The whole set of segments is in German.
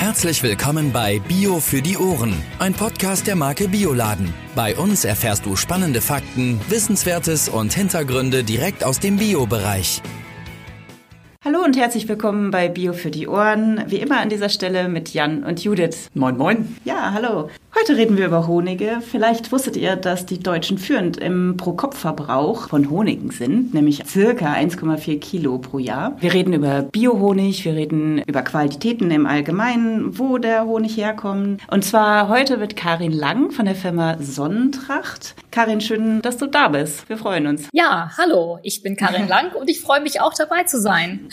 Herzlich willkommen bei Bio für die Ohren, ein Podcast der Marke Bioladen. Bei uns erfährst du spannende Fakten, Wissenswertes und Hintergründe direkt aus dem Bio-Bereich. Hallo und herzlich willkommen bei Bio für die Ohren. Wie immer an dieser Stelle mit Jan und Judith. Moin, moin. Ja, hallo. Heute reden wir über Honige. Vielleicht wusstet ihr, dass die Deutschen führend im Pro-Kopf-Verbrauch von Honigen sind, nämlich circa 1,4 Kilo pro Jahr. Wir reden über Biohonig, wir reden über Qualitäten im Allgemeinen, wo der Honig herkommt. Und zwar heute mit Karin Lang von der Firma Sonnentracht. Karin, schön, dass du da bist. Wir freuen uns. Ja, hallo, ich bin Karin Lang und ich freue mich auch dabei zu sein.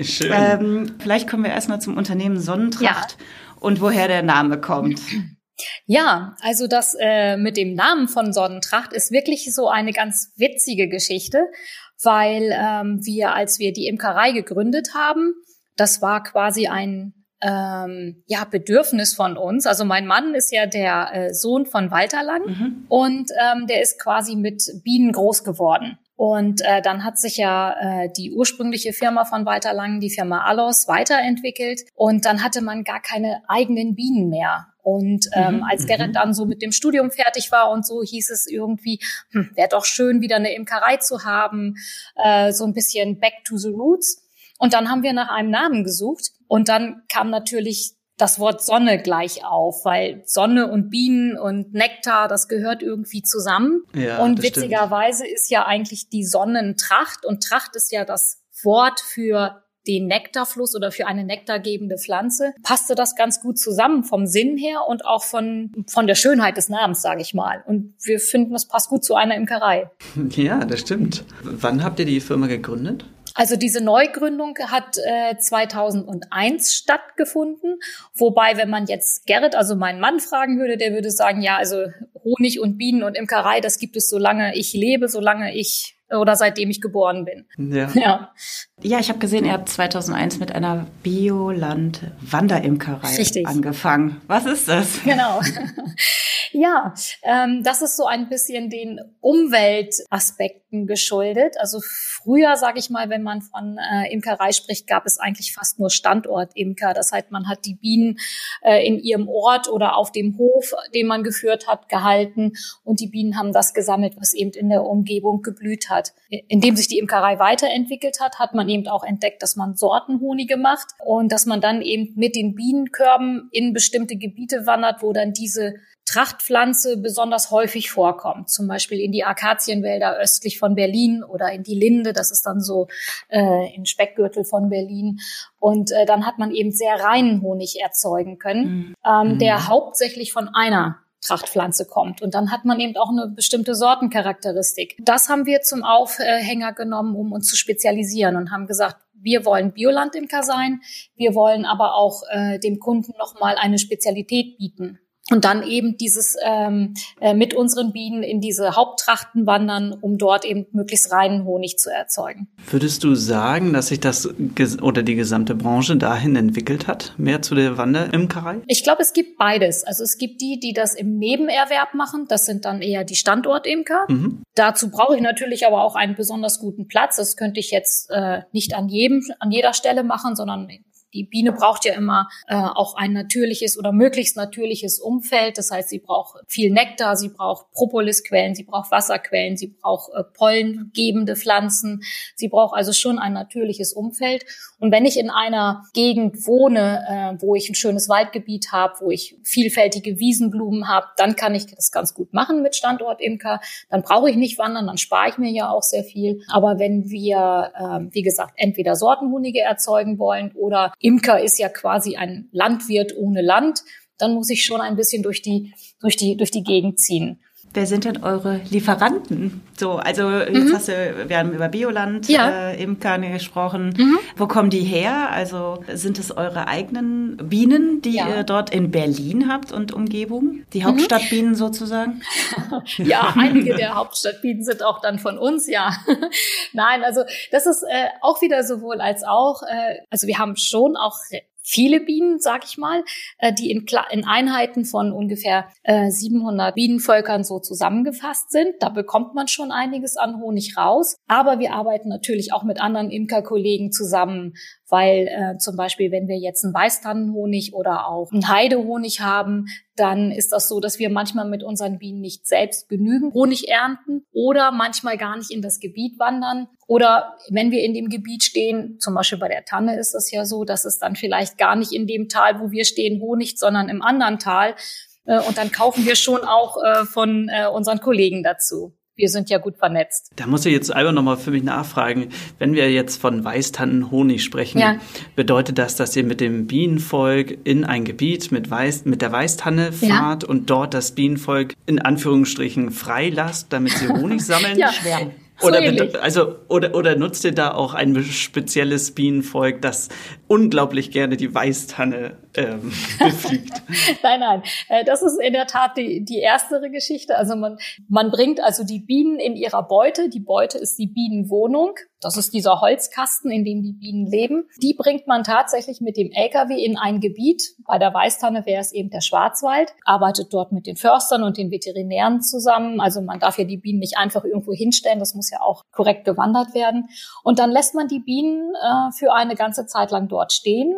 schön. Ähm, vielleicht kommen wir erstmal zum Unternehmen Sonnentracht. Ja und woher der Name kommt. Ja, also das äh, mit dem Namen von Sonnentracht ist wirklich so eine ganz witzige Geschichte, weil ähm, wir, als wir die Imkerei gegründet haben, das war quasi ein ähm, ja, Bedürfnis von uns. Also mein Mann ist ja der äh, Sohn von Walter Lang mhm. und ähm, der ist quasi mit Bienen groß geworden. Und äh, dann hat sich ja äh, die ursprüngliche Firma von Walter Lang, die Firma Alos, weiterentwickelt. Und dann hatte man gar keine eigenen Bienen mehr. Und ähm, mhm, als Gerrit mhm. dann so mit dem Studium fertig war und so, hieß es irgendwie, hm, wäre doch schön, wieder eine Imkerei zu haben, äh, so ein bisschen back to the roots. Und dann haben wir nach einem Namen gesucht. Und dann kam natürlich das Wort Sonne gleich auf, weil Sonne und Bienen und Nektar, das gehört irgendwie zusammen. Ja, und witzigerweise stimmt. ist ja eigentlich die Sonnentracht und Tracht ist ja das Wort für den Nektarfluss oder für eine nektargebende Pflanze, passte das ganz gut zusammen vom Sinn her und auch von, von der Schönheit des Namens, sage ich mal. Und wir finden, das passt gut zu einer Imkerei. Ja, das stimmt. Wann habt ihr die Firma gegründet? Also diese Neugründung hat äh, 2001 stattgefunden, wobei wenn man jetzt Gerrit, also meinen Mann fragen würde, der würde sagen, ja, also Honig und Bienen und Imkerei, das gibt es solange ich lebe, solange ich oder seitdem ich geboren bin. Ja. Ja, ja ich habe gesehen, ihr habt 2001 mit einer Bioland-Wanderimkerei angefangen. Was ist das? Genau. ja, ähm, das ist so ein bisschen den Umweltaspekten geschuldet. Also früher, sage ich mal, wenn man von äh, Imkerei spricht, gab es eigentlich fast nur Standortimker. Das heißt, man hat die Bienen äh, in ihrem Ort oder auf dem Hof, den man geführt hat, gehalten und die Bienen haben das gesammelt, was eben in der Umgebung geblüht hat hat. Indem sich die Imkerei weiterentwickelt hat, hat man eben auch entdeckt, dass man Sortenhonige macht und dass man dann eben mit den Bienenkörben in bestimmte Gebiete wandert, wo dann diese Trachtpflanze besonders häufig vorkommt. Zum Beispiel in die Akazienwälder östlich von Berlin oder in die Linde, das ist dann so äh, in Speckgürtel von Berlin. Und äh, dann hat man eben sehr reinen Honig erzeugen können, mhm. ähm, der mhm. hauptsächlich von einer Trachtpflanze kommt. Und dann hat man eben auch eine bestimmte Sortencharakteristik. Das haben wir zum Aufhänger genommen, um uns zu spezialisieren und haben gesagt, wir wollen Biolandimker sein, wir wollen aber auch äh, dem Kunden nochmal eine Spezialität bieten und dann eben dieses ähm, äh, mit unseren Bienen in diese Haupttrachten wandern, um dort eben möglichst reinen Honig zu erzeugen. Würdest du sagen, dass sich das oder die gesamte Branche dahin entwickelt hat, mehr zu der Wanderimkerei? Ich glaube, es gibt beides. Also es gibt die, die das im Nebenerwerb machen. Das sind dann eher die Standortimker. Mhm. Dazu brauche ich natürlich aber auch einen besonders guten Platz. Das könnte ich jetzt äh, nicht an jedem, an jeder Stelle machen, sondern die Biene braucht ja immer äh, auch ein natürliches oder möglichst natürliches Umfeld. Das heißt, sie braucht viel Nektar, sie braucht Propolisquellen, sie braucht Wasserquellen, sie braucht äh, pollengebende Pflanzen. Sie braucht also schon ein natürliches Umfeld. Und wenn ich in einer Gegend wohne, äh, wo ich ein schönes Waldgebiet habe, wo ich vielfältige Wiesenblumen habe, dann kann ich das ganz gut machen mit Standort Imker. Dann brauche ich nicht wandern, dann spare ich mir ja auch sehr viel. Aber wenn wir, äh, wie gesagt, entweder Sortenhunige erzeugen wollen oder Imker ist ja quasi ein Landwirt ohne Land, dann muss ich schon ein bisschen durch die, durch die, durch die Gegend ziehen. Wer sind denn eure Lieferanten? So, also jetzt mhm. hast du, wir haben über Bioland ja. äh, Imker gesprochen. Mhm. Wo kommen die her? Also sind es eure eigenen Bienen, die ja. ihr dort in Berlin habt und Umgebung? Die mhm. Hauptstadtbienen sozusagen? ja, einige der Hauptstadtbienen sind auch dann von uns, ja. Nein, also das ist äh, auch wieder sowohl als auch. Äh, also wir haben schon auch viele Bienen, sag ich mal, äh, die in, in Einheiten von ungefähr äh, 700 Bienenvölkern so zusammengefasst sind. Da bekommt man schon einiges an Honig raus. Aber wir arbeiten natürlich auch mit anderen Imkerkollegen zusammen, weil äh, zum Beispiel, wenn wir jetzt einen Weißtannenhonig oder auch einen Heidehonig haben, dann ist das so, dass wir manchmal mit unseren Bienen nicht selbst genügend Honig ernten oder manchmal gar nicht in das Gebiet wandern. Oder wenn wir in dem Gebiet stehen, zum Beispiel bei der Tanne ist es ja so, dass es dann vielleicht gar nicht in dem Tal, wo wir stehen, Honig, sondern im anderen Tal. Äh, und dann kaufen wir schon auch äh, von äh, unseren Kollegen dazu wir sind ja gut vernetzt. Da muss ich jetzt einfach nochmal für mich nachfragen. Wenn wir jetzt von Weißtannenhonig sprechen, ja. bedeutet das, dass ihr mit dem Bienenvolk in ein Gebiet mit, Weiß, mit der Weißtanne fahrt ja. und dort das Bienenvolk in Anführungsstrichen freilasst, damit sie Honig sammeln? ja, schwärmen. Oder, so also, oder, oder nutzt ihr da auch ein spezielles Bienenvolk, das unglaublich gerne die Weißtanne ähm, befliegt? nein, nein. Äh, das ist in der Tat die, die erstere Geschichte. Also man, man bringt also die Bienen in ihrer Beute. Die Beute ist die Bienenwohnung. Das ist dieser Holzkasten, in dem die Bienen leben. Die bringt man tatsächlich mit dem LKW in ein Gebiet. Bei der Weißtanne wäre es eben der Schwarzwald. Arbeitet dort mit den Förstern und den Veterinären zusammen. Also man darf ja die Bienen nicht einfach irgendwo hinstellen. Das muss ja auch korrekt gewandert werden. Und dann lässt man die Bienen äh, für eine ganze Zeit lang dort stehen.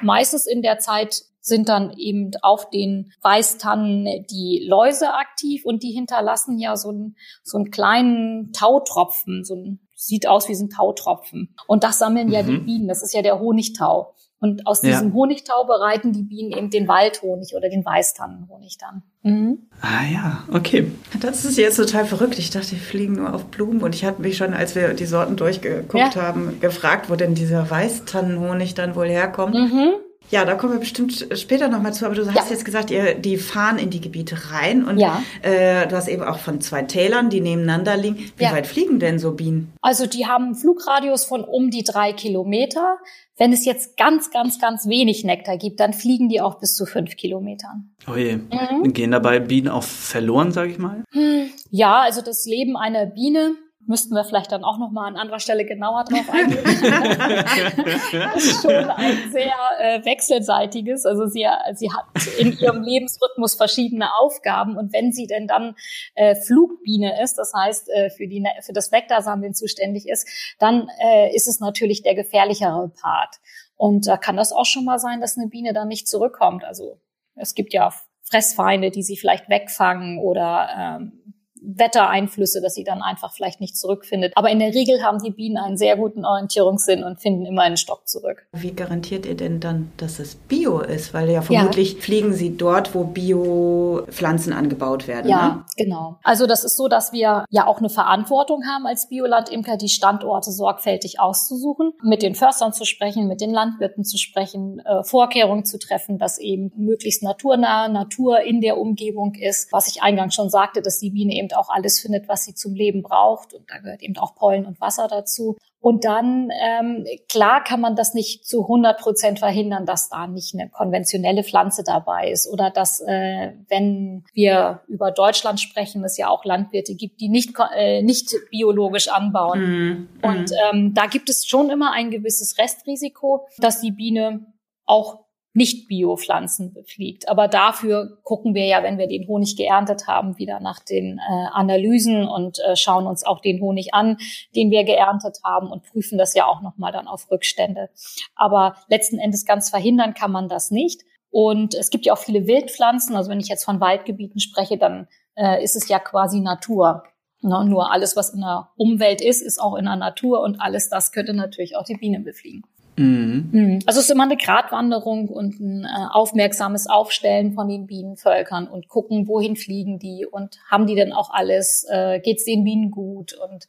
Meistens in der Zeit sind dann eben auf den Weißtannen die Läuse aktiv und die hinterlassen ja so einen, so einen kleinen Tautropfen, so ein, sieht aus wie so ein Tautropfen. Und das sammeln mhm. ja die mhm. Bienen, das ist ja der Honigtau. Und aus diesem ja. Honigtau bereiten die Bienen eben den Waldhonig oder den Weißtannenhonig dann. Mhm. Ah ja, okay. Das ist jetzt total verrückt. Ich dachte, die fliegen nur auf Blumen. Und ich hatte mich schon, als wir die Sorten durchgeguckt ja. haben, gefragt, wo denn dieser Weißtannenhonig dann wohl herkommt. Mhm. Ja, da kommen wir bestimmt später nochmal zu, aber du hast ja. jetzt gesagt, ihr, die fahren in die Gebiete rein und ja. äh, du hast eben auch von zwei Tälern, die nebeneinander liegen. Wie ja. weit fliegen denn so Bienen? Also die haben einen Flugradius von um die drei Kilometer. Wenn es jetzt ganz, ganz, ganz wenig Nektar gibt, dann fliegen die auch bis zu fünf Kilometern. Oh je. Mhm. Gehen dabei Bienen auch verloren, sage ich mal? Hm. Ja, also das Leben einer Biene müssten wir vielleicht dann auch noch mal an anderer Stelle genauer drauf eingehen. das ist schon ein sehr äh, wechselseitiges. Also sie, sie hat in ihrem Lebensrhythmus verschiedene Aufgaben und wenn sie denn dann äh, Flugbiene ist, das heißt äh, für, die, für das Nektarsammeln zuständig ist, dann äh, ist es natürlich der gefährlichere Part. Und da kann das auch schon mal sein, dass eine Biene dann nicht zurückkommt. Also es gibt ja Fressfeinde, die sie vielleicht wegfangen oder ähm, Wettereinflüsse, dass sie dann einfach vielleicht nicht zurückfindet. Aber in der Regel haben die Bienen einen sehr guten Orientierungssinn und finden immer einen Stock zurück. Wie garantiert ihr denn dann, dass es Bio ist? Weil ja vermutlich ja. fliegen sie dort, wo Bio-Pflanzen angebaut werden. Ja, ne? genau. Also das ist so, dass wir ja auch eine Verantwortung haben als Biolandimker, die Standorte sorgfältig auszusuchen, mit den Förstern zu sprechen, mit den Landwirten zu sprechen, äh, Vorkehrungen zu treffen, dass eben möglichst naturnahe Natur in der Umgebung ist. Was ich eingangs schon sagte, dass die Biene eben auch alles findet, was sie zum Leben braucht. Und da gehört eben auch Pollen und Wasser dazu. Und dann, ähm, klar kann man das nicht zu 100 Prozent verhindern, dass da nicht eine konventionelle Pflanze dabei ist oder dass, äh, wenn wir über Deutschland sprechen, es ja auch Landwirte gibt, die nicht, äh, nicht biologisch anbauen. Mm, Und ähm, da gibt es schon immer ein gewisses Restrisiko, dass die Biene auch nicht Biopflanzen befliegt. Aber dafür gucken wir ja, wenn wir den Honig geerntet haben, wieder nach den äh, Analysen und äh, schauen uns auch den Honig an, den wir geerntet haben und prüfen das ja auch nochmal dann auf Rückstände. Aber letzten Endes ganz verhindern kann man das nicht. Und es gibt ja auch viele Wildpflanzen. Also wenn ich jetzt von Waldgebieten spreche, dann äh, ist es ja quasi Natur. Ne? Nur alles, was in der Umwelt ist, ist auch in der Natur und alles das könnte natürlich auch die Bienen befliegen. Mhm. mhm. Also es ist immer eine Gratwanderung und ein äh, aufmerksames Aufstellen von den Bienenvölkern und gucken, wohin fliegen die und haben die denn auch alles, äh, geht es den Bienen gut und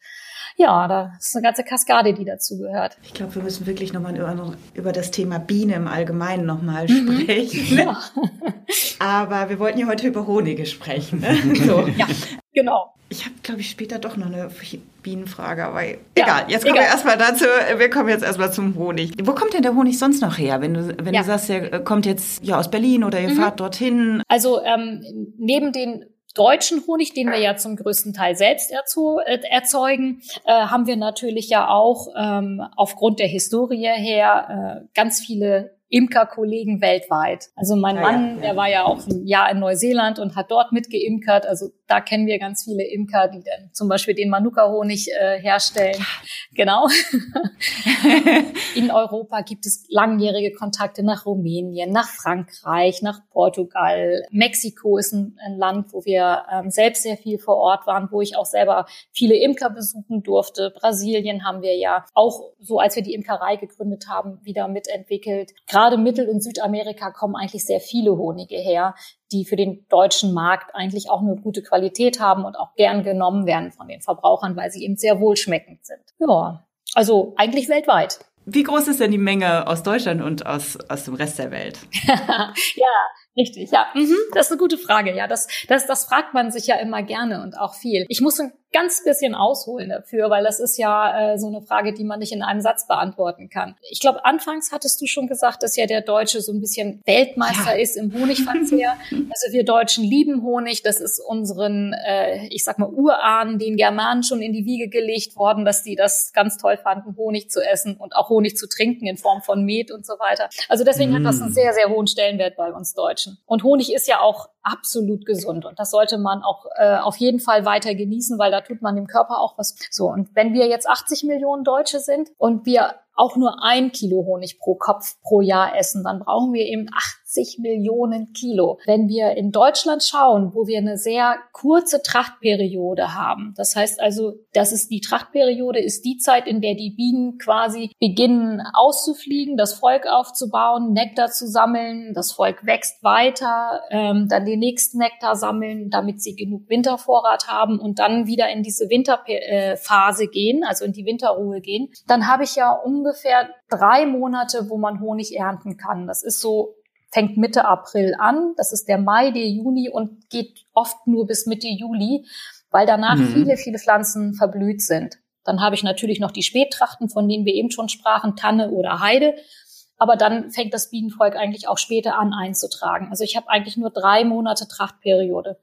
ja, da ist eine ganze Kaskade, die dazu gehört. Ich glaube, wir müssen wirklich nochmal über, über das Thema Biene im Allgemeinen nochmal mhm. sprechen. Ja. Aber wir wollten ja heute über Honige sprechen. Ne? So. Ja, genau. Ich habe, glaube ich, später doch noch eine Bienenfrage, aber ja, egal. Jetzt kommen egal. wir erstmal dazu. Wir kommen jetzt erstmal zum Honig. Wo kommt denn der Honig sonst noch her? Wenn du, wenn ja. du sagst, der kommt jetzt ja aus Berlin oder ihr mhm. fahrt dorthin. Also ähm, neben den deutschen Honig, den wir ja zum größten Teil selbst äh, erzeugen, äh, haben wir natürlich ja auch ähm, aufgrund der Historie her äh, ganz viele Imkerkollegen weltweit. Also mein ja, Mann, ja, ja. der war ja auch ein Jahr in Neuseeland und hat dort mitgeimkert. Also da kennen wir ganz viele Imker, die dann zum Beispiel den Manuka-Honig äh, herstellen. Genau. in Europa gibt es langjährige Kontakte nach Rumänien, nach Frankreich, nach Portugal. Mexiko ist ein, ein Land, wo wir ähm, selbst sehr viel vor Ort waren, wo ich auch selber viele Imker besuchen durfte. Brasilien haben wir ja auch so, als wir die Imkerei gegründet haben, wieder mitentwickelt. Gerade Mittel- und Südamerika kommen eigentlich sehr viele Honige her, die für den deutschen Markt eigentlich auch eine gute Qualität haben und auch gern genommen werden von den Verbrauchern, weil sie eben sehr wohlschmeckend sind. Ja, also eigentlich weltweit. Wie groß ist denn die Menge aus Deutschland und aus, aus dem Rest der Welt? ja, richtig, ja. Mhm, das ist eine gute Frage. Ja, das, das, das fragt man sich ja immer gerne und auch viel. Ich muss ein ganz bisschen ausholen dafür, weil das ist ja äh, so eine Frage, die man nicht in einem Satz beantworten kann. Ich glaube, anfangs hattest du schon gesagt, dass ja der Deutsche so ein bisschen Weltmeister ja. ist im Honigverzehr. also wir Deutschen lieben Honig. Das ist unseren, äh, ich sag mal, Urahnen, den Germanen schon in die Wiege gelegt worden, dass die das ganz toll fanden, Honig zu essen und auch Honig zu trinken in Form von Met und so weiter. Also deswegen mm. hat das einen mm. sehr, sehr hohen Stellenwert bei uns Deutschen. Und Honig ist ja auch absolut gesund und das sollte man auch äh, auf jeden Fall weiter genießen, weil da tut man dem Körper auch was. So, und wenn wir jetzt 80 Millionen Deutsche sind und wir auch nur ein Kilo Honig pro Kopf pro Jahr essen, dann brauchen wir eben 80 Millionen Kilo. Wenn wir in Deutschland schauen, wo wir eine sehr kurze Trachtperiode haben, das heißt also, das ist die Trachtperiode ist die Zeit, in der die Bienen quasi beginnen auszufliegen, das Volk aufzubauen, Nektar zu sammeln, das Volk wächst weiter, ähm, dann den nächsten Nektar sammeln, damit sie genug Wintervorrat haben und dann wieder in diese Winterphase gehen, also in die Winterruhe gehen, dann habe ich ja ungefähr drei Monate, wo man Honig ernten kann. Das ist so, fängt Mitte April an. Das ist der Mai, der Juni und geht oft nur bis Mitte Juli, weil danach mhm. viele, viele Pflanzen verblüht sind. Dann habe ich natürlich noch die Spättrachten, von denen wir eben schon sprachen, Tanne oder Heide. Aber dann fängt das Bienenvolk eigentlich auch später an einzutragen. Also ich habe eigentlich nur drei Monate Trachtperiode.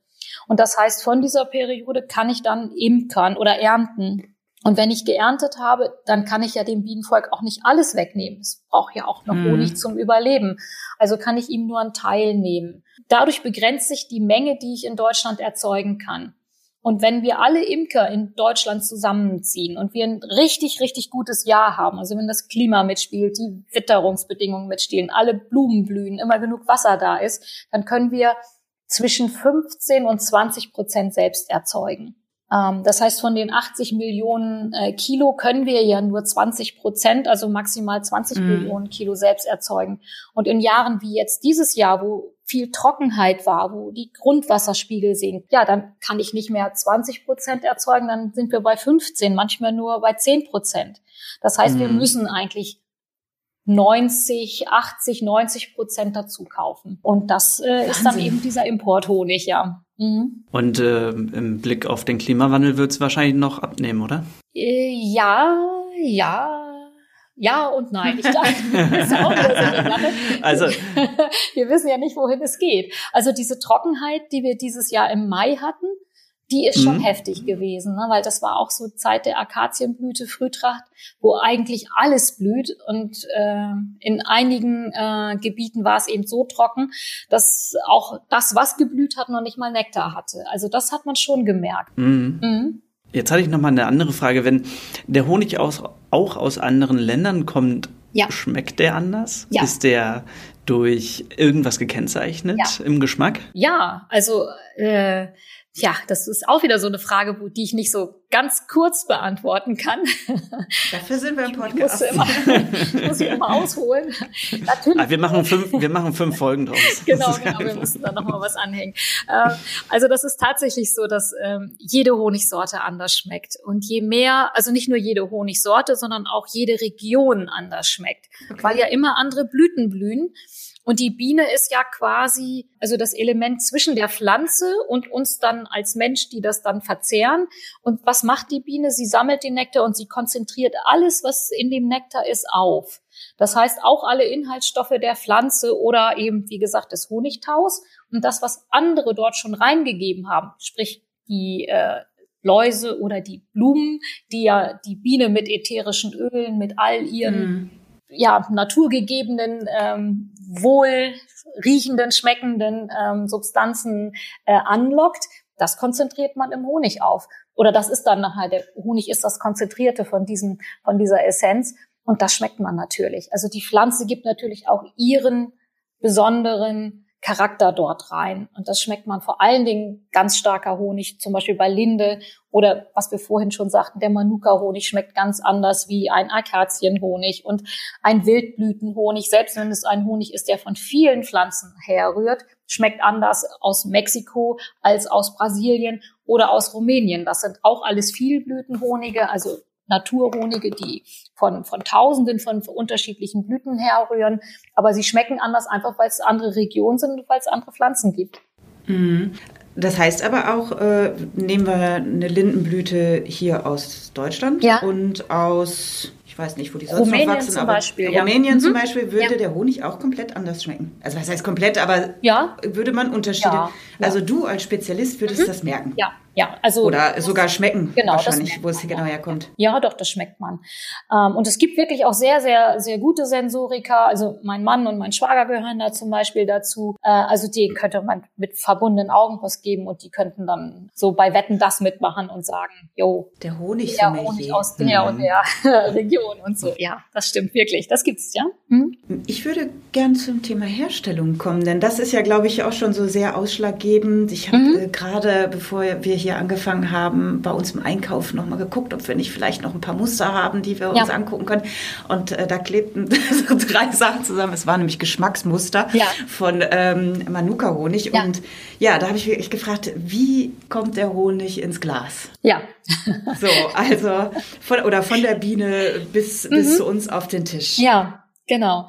Und das heißt, von dieser Periode kann ich dann imkern oder ernten. Und wenn ich geerntet habe, dann kann ich ja dem Bienenvolk auch nicht alles wegnehmen. Es braucht ja auch noch mhm. Honig zum Überleben. Also kann ich ihm nur einen Teil nehmen. Dadurch begrenzt sich die Menge, die ich in Deutschland erzeugen kann. Und wenn wir alle Imker in Deutschland zusammenziehen und wir ein richtig, richtig gutes Jahr haben, also wenn das Klima mitspielt, die Witterungsbedingungen mitspielen, alle Blumen blühen, immer genug Wasser da ist, dann können wir zwischen 15 und 20 Prozent selbst erzeugen. Ähm, das heißt, von den 80 Millionen äh, Kilo können wir ja nur 20 Prozent, also maximal 20 mhm. Millionen Kilo selbst erzeugen. Und in Jahren wie jetzt dieses Jahr, wo viel Trockenheit war, wo die Grundwasserspiegel sinken, ja, dann kann ich nicht mehr 20 Prozent erzeugen, dann sind wir bei 15, manchmal nur bei 10 Prozent. Das heißt, mhm. wir müssen eigentlich 90, 80, 90 Prozent dazu kaufen. Und das äh, ist dann eben dieser Importhonig, ja. Mhm. Und äh, im Blick auf den Klimawandel wird es wahrscheinlich noch abnehmen, oder? Äh, ja, ja. Ja und nein. Ich dachte, das ist auch so eine Sache. Also wir wissen ja nicht, wohin es geht. Also diese Trockenheit, die wir dieses Jahr im Mai hatten, die ist schon mhm. heftig gewesen, ne? weil das war auch so Zeit der Akazienblüte, Frühtracht, wo eigentlich alles blüht und äh, in einigen äh, Gebieten war es eben so trocken, dass auch das, was geblüht hat, noch nicht mal Nektar hatte. Also das hat man schon gemerkt. Mhm. Mhm. Jetzt hatte ich noch mal eine andere Frage. Wenn der Honig aus, auch aus anderen Ländern kommt, ja. schmeckt der anders? Ja. Ist der durch irgendwas gekennzeichnet ja. im Geschmack? Ja, also äh, ja, das ist auch wieder so eine Frage, die ich nicht so ganz kurz beantworten kann. Dafür sind wir im Podcast. Ich muss immer, ich muss immer ausholen. Natürlich. Ah, wir machen fünf, wir machen fünf Folgen draus. genau, genau. Wir müssen da nochmal was anhängen. Ähm, also das ist tatsächlich so, dass ähm, jede Honigsorte anders schmeckt. Und je mehr, also nicht nur jede Honigsorte, sondern auch jede Region anders schmeckt. Okay. Weil ja immer andere Blüten blühen. Und die Biene ist ja quasi, also das Element zwischen der Pflanze und uns dann als Mensch, die das dann verzehren. Und was macht die Biene? Sie sammelt den Nektar und sie konzentriert alles, was in dem Nektar ist, auf. Das heißt auch alle Inhaltsstoffe der Pflanze oder eben, wie gesagt, des Honigtaus und das, was andere dort schon reingegeben haben, sprich die äh, Läuse oder die Blumen, die ja die Biene mit ätherischen Ölen, mit all ihren mm ja, naturgegebenen, ähm, wohl riechenden, schmeckenden ähm, Substanzen äh, anlockt, das konzentriert man im Honig auf. Oder das ist dann nachher, der Honig ist das Konzentrierte von diesem, von dieser Essenz. Und das schmeckt man natürlich. Also die Pflanze gibt natürlich auch ihren besonderen Charakter dort rein. Und das schmeckt man vor allen Dingen ganz starker Honig, zum Beispiel bei Linde oder was wir vorhin schon sagten, der Manuka-Honig schmeckt ganz anders wie ein Akazienhonig und ein Wildblütenhonig. Selbst wenn es ein Honig ist, der von vielen Pflanzen herrührt, schmeckt anders aus Mexiko als aus Brasilien oder aus Rumänien. Das sind auch alles Vielblütenhonige, also Naturhonige, die von, von Tausenden von unterschiedlichen Blüten herrühren. Aber sie schmecken anders, einfach weil es andere Regionen sind und weil es andere Pflanzen gibt. Mhm. Das heißt aber auch, äh, nehmen wir eine Lindenblüte hier aus Deutschland ja. und aus ich weiß nicht, wo die sonst Rumänien noch wachsen, zum aber Beispiel, Rumänien ja. zum Mhm. Beispiel würde Ja. der Honig auch komplett anders schmecken. Also was heißt komplett, aber Ja. würde man Unterschiede. Also du als Spezialist würdest das merken. Ja, ja. Also Oder sogar schmecken, Genau, wahrscheinlich, wo es man, genau herkommt. Ja, doch, das schmeckt man. Ähm, und es gibt wirklich auch sehr, sehr, sehr gute Sensoriker. Also mein Mann und mein Schwager gehören da zum Beispiel dazu. Äh, also denen könnte man mit verbundenen Augen was geben und die könnten dann so bei Wetten das mitmachen und sagen, jo, Der Honig der Honig aus der und der Region und so. Ja, das stimmt wirklich. Das gibt's, ja. Hm? Ich würde gern zum Thema Herstellung kommen, denn das ist ja, glaube ich, auch schon so sehr ausschlaggebend. Ich habe Mhm. äh, gerade, bevor wir hier angefangen haben, bei uns im Einkauf nochmal geguckt, ob wir nicht vielleicht noch ein paar Muster haben, die wir Ja. uns angucken können. Und äh, da klebten so drei Sachen zusammen. Es waren nämlich Geschmacksmuster Ja. von ähm, Manuka-Honig. Ja. Und ja, da habe ich wirklich gefragt, wie kommt der Honig ins Glas? Ja. So, also von, oder von der Biene bis, bis zu uns auf den Tisch. Mhm. Ja, genau.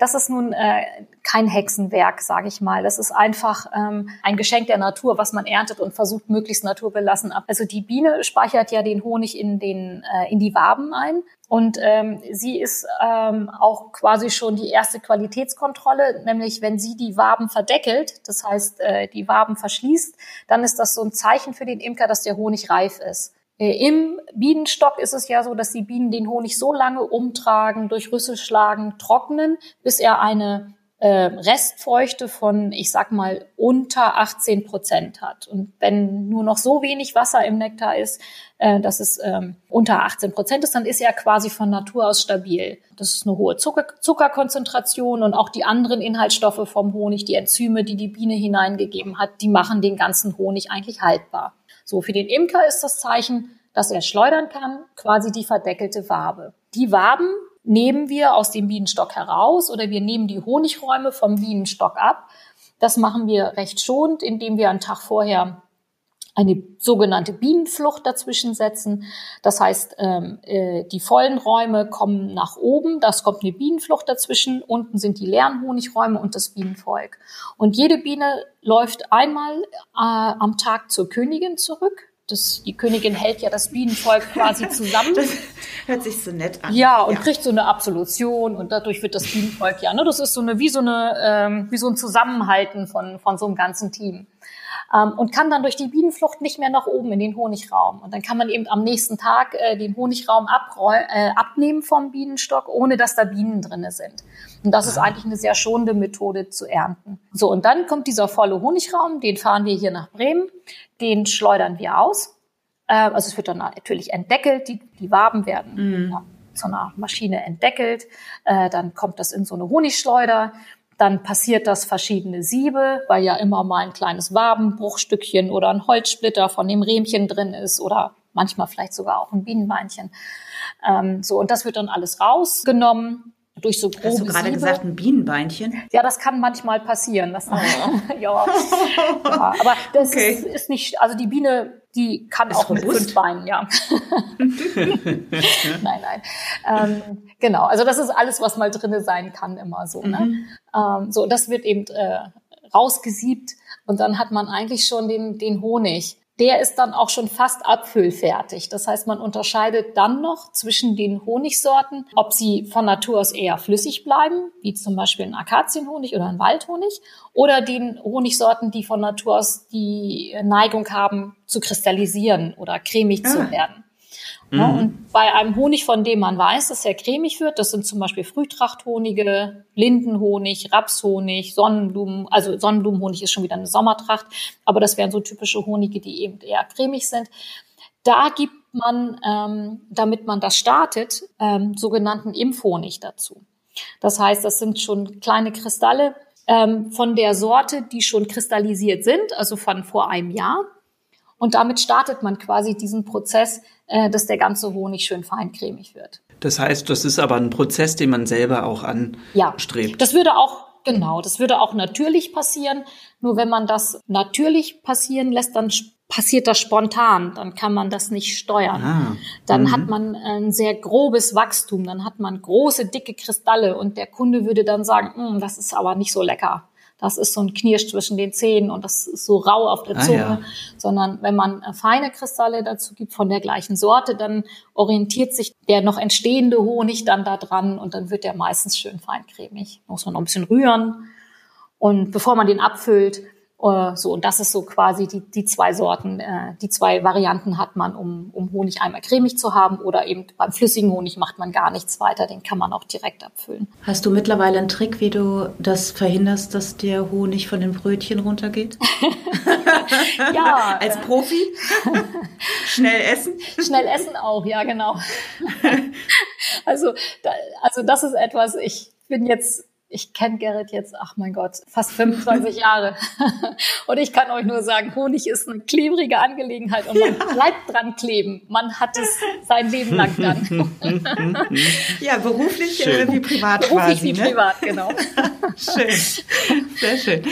Das ist nun äh, kein Hexenwerk, sage ich mal. Das ist einfach ähm, ein Geschenk der Natur, was man erntet und versucht möglichst naturbelassen ab. Also die Biene speichert ja den Honig in den äh, in die Waben ein und ähm, sie ist ähm, auch quasi schon die erste Qualitätskontrolle, nämlich wenn sie die Waben verdeckelt, das heißt äh, die Waben verschließt, dann ist das so ein Zeichen für den Imker, dass der Honig reif ist. Äh, Im Bienenstock ist es ja so, dass die Bienen den Honig so lange umtragen, durch Rüssel schlagen, trocknen, bis er eine äh, Restfeuchte von, ich sag mal, unter 18 Prozent hat. Und wenn nur noch so wenig Wasser im Nektar ist, äh, dass es ähm, unter 18 Prozent ist, dann ist er quasi von Natur aus stabil. Das ist eine hohe Zucker Zuckerkonzentration und auch die anderen Inhaltsstoffe vom Honig, die Enzyme, die die Biene hineingegeben hat, die machen den ganzen Honig eigentlich haltbar. So, für den Imker ist das Zeichen, dass er schleudern kann, quasi die verdeckelte Wabe. Die Waben nehmen wir aus dem Bienenstock heraus oder wir nehmen die Honigräume vom Bienenstock ab. Das machen wir recht schonend, indem wir einen Tag vorher eine sogenannte Bienenflucht dazwischen setzen. Das heißt, ähm, äh, die vollen Räume kommen nach oben, das kommt eine Bienenflucht dazwischen, unten sind die leeren Honigräume und das Bienenvolk. Und jede Biene läuft einmal äh, am Tag zur Königin zurück. Das, die Königin hält ja das Bienenvolk quasi zusammen. Das hört sich so nett an. Ja, und kriegt so eine Absolution und dadurch wird das Bienenvolk ja, ne, das ist so eine wie so eine ähm, wie so ein Zusammenhalten von von so einem ganzen Team ähm, und kann dann durch die Bienenflucht nicht mehr nach oben in den Honigraum und dann kann man eben am nächsten Tag äh, den Honigraum äh, abnehmen vom Bienenstock, ohne dass da Bienen drinne sind. Und das ist eigentlich eine sehr schonende Methode zu ernten. So und dann kommt dieser volle Honigraum, den fahren wir hier nach Bremen, den schleudern wir aus. Äh, also es wird dann natürlich entdeckelt, die, die Waben werden ja, zu einer Maschine entdeckelt, äh, dann kommt das in so eine Honigschleuder, dann passiert das verschiedene Siebe, weil ja immer mal ein kleines Wabenbruchstückchen oder ein Holzsplitter von dem Rähmchen drin ist oder manchmal vielleicht sogar auch ein Bienenbeinchen. Ähm, so und das wird dann alles rausgenommen durch so grobe Hast du gerade Siebe. gesagt, ein Bienenbeinchen? Ja, das kann manchmal passieren. Das, ja. ja, aber das Okay. ist, ist nicht, also die Biene, die kann Ist auch mit robust. fünf Beinen, ja. nein, nein. Ähm, genau, also das ist alles, was mal drinne sein kann, immer so. Ne? Ähm, so, das wird eben äh, rausgesiebt und dann hat man eigentlich schon den, den Honig. Der ist dann auch schon fast abfüllfertig. Das heißt, man unterscheidet dann noch zwischen den Honigsorten, ob sie von Natur aus eher flüssig bleiben, wie zum Beispiel ein Akazienhonig oder ein Waldhonig, oder den Honigsorten, die von Natur aus die Neigung haben, zu kristallisieren oder cremig Ah. zu werden. Mhm. Und bei einem Honig, von dem man weiß, dass er cremig wird, das sind zum Beispiel Frühtrachthonige, Lindenhonig, Rapshonig, Sonnenblumen, also Sonnenblumenhonig ist schon wieder eine Sommertracht, aber das wären so typische Honige, die eben eher cremig sind. Da gibt man, ähm, damit man das startet, ähm, sogenannten Impfhonig dazu. Das heißt, das sind schon kleine Kristalle ähm, von der Sorte, die schon kristallisiert sind, also von vor einem Jahr. Und damit startet man quasi diesen Prozess, äh, dass der ganze Honig schön feincremig wird. Das heißt, das ist aber ein Prozess, den man selber auch anstrebt. Ja, das würde auch Genau, das würde auch natürlich passieren. Nur wenn man das natürlich passieren lässt, dann passiert das spontan, dann kann man das nicht steuern. Ah, dann mhm. hat man ein sehr grobes Wachstum, dann hat man große, dicke Kristalle und der Kunde würde dann sagen, hm, das ist aber nicht so lecker das ist so ein Knirsch zwischen den Zähnen und das ist so rau auf der Zunge, ah, ja. sondern wenn man äh, feine Kristalle dazu gibt von der gleichen Sorte, dann orientiert sich der noch entstehende Honig dann da dran und dann wird der meistens schön feincremig. Muss man noch ein bisschen rühren und bevor man den abfüllt, äh, so, und das ist so quasi die, die zwei Sorten, äh, die zwei Varianten hat man, um, um Honig einmal cremig zu haben oder eben beim flüssigen Honig macht man gar nichts weiter, den kann man auch direkt abfüllen. Hast du mittlerweile einen Trick, wie du das verhinderst, dass der Honig von den Brötchen runtergeht? ja. Als Profi? Schnell essen? Schnell essen auch, ja, genau. also, da, also das ist etwas, ich bin jetzt ich kenne Gerrit jetzt, ach mein Gott, fast 25 Jahre. und ich kann euch nur sagen, Honig ist eine klebrige Angelegenheit und man ja. bleibt dran kleben. Man hat es sein Leben lang dann. ja, beruflich äh, wie privat beruflich quasi. Wie ne? privat, genau. schön, sehr schön.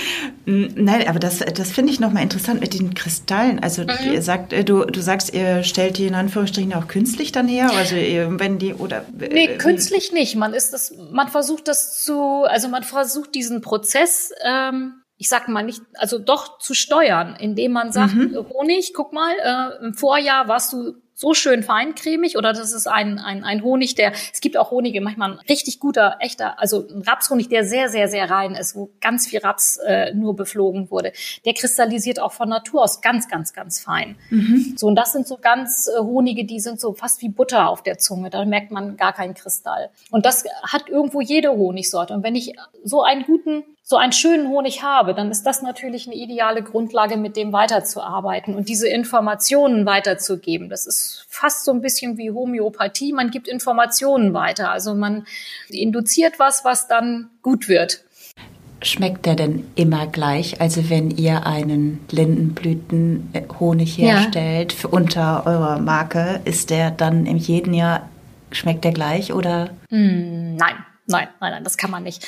Nein, aber das, das finde ich nochmal interessant mit den Kristallen. Also mhm. ihr sagt, äh, du, du sagst, ihr stellt die in Anführungsstrichen auch künstlich dann her? Also wenn die oder äh, Nee, künstlich nicht. Man ist das, man versucht das zu also man versucht diesen Prozess, ähm, ich sag mal nicht, also doch zu steuern, indem man sagt, mhm. Honig, guck mal, äh, im Vorjahr warst du so schön feincremig oder das ist ein, ein, ein Honig, der, es gibt auch Honige, manchmal ein richtig guter, echter, also ein Rapshonig, der sehr, sehr, sehr rein ist, wo ganz viel Raps äh, nur beflogen wurde. Der kristallisiert auch von Natur aus ganz, ganz, ganz fein. Mhm. So, und das sind so ganz äh, Honige, die sind so fast wie Butter auf der Zunge, da merkt man gar keinen Kristall. Und das hat irgendwo jede Honigsorte. Und wenn ich so einen guten so einen schönen Honig habe, dann ist das natürlich eine ideale Grundlage, mit dem weiterzuarbeiten und diese Informationen weiterzugeben. Das ist fast so ein bisschen wie Homöopathie. Man gibt Informationen weiter. Also man induziert was, was dann gut wird. Schmeckt der denn immer gleich? Also wenn ihr einen Lindenblütenhonig herstellt ja. unter eurer Marke, ist der dann in jedem Jahr, schmeckt der gleich oder? Mm, nein, Nein, nein, nein, das kann man nicht.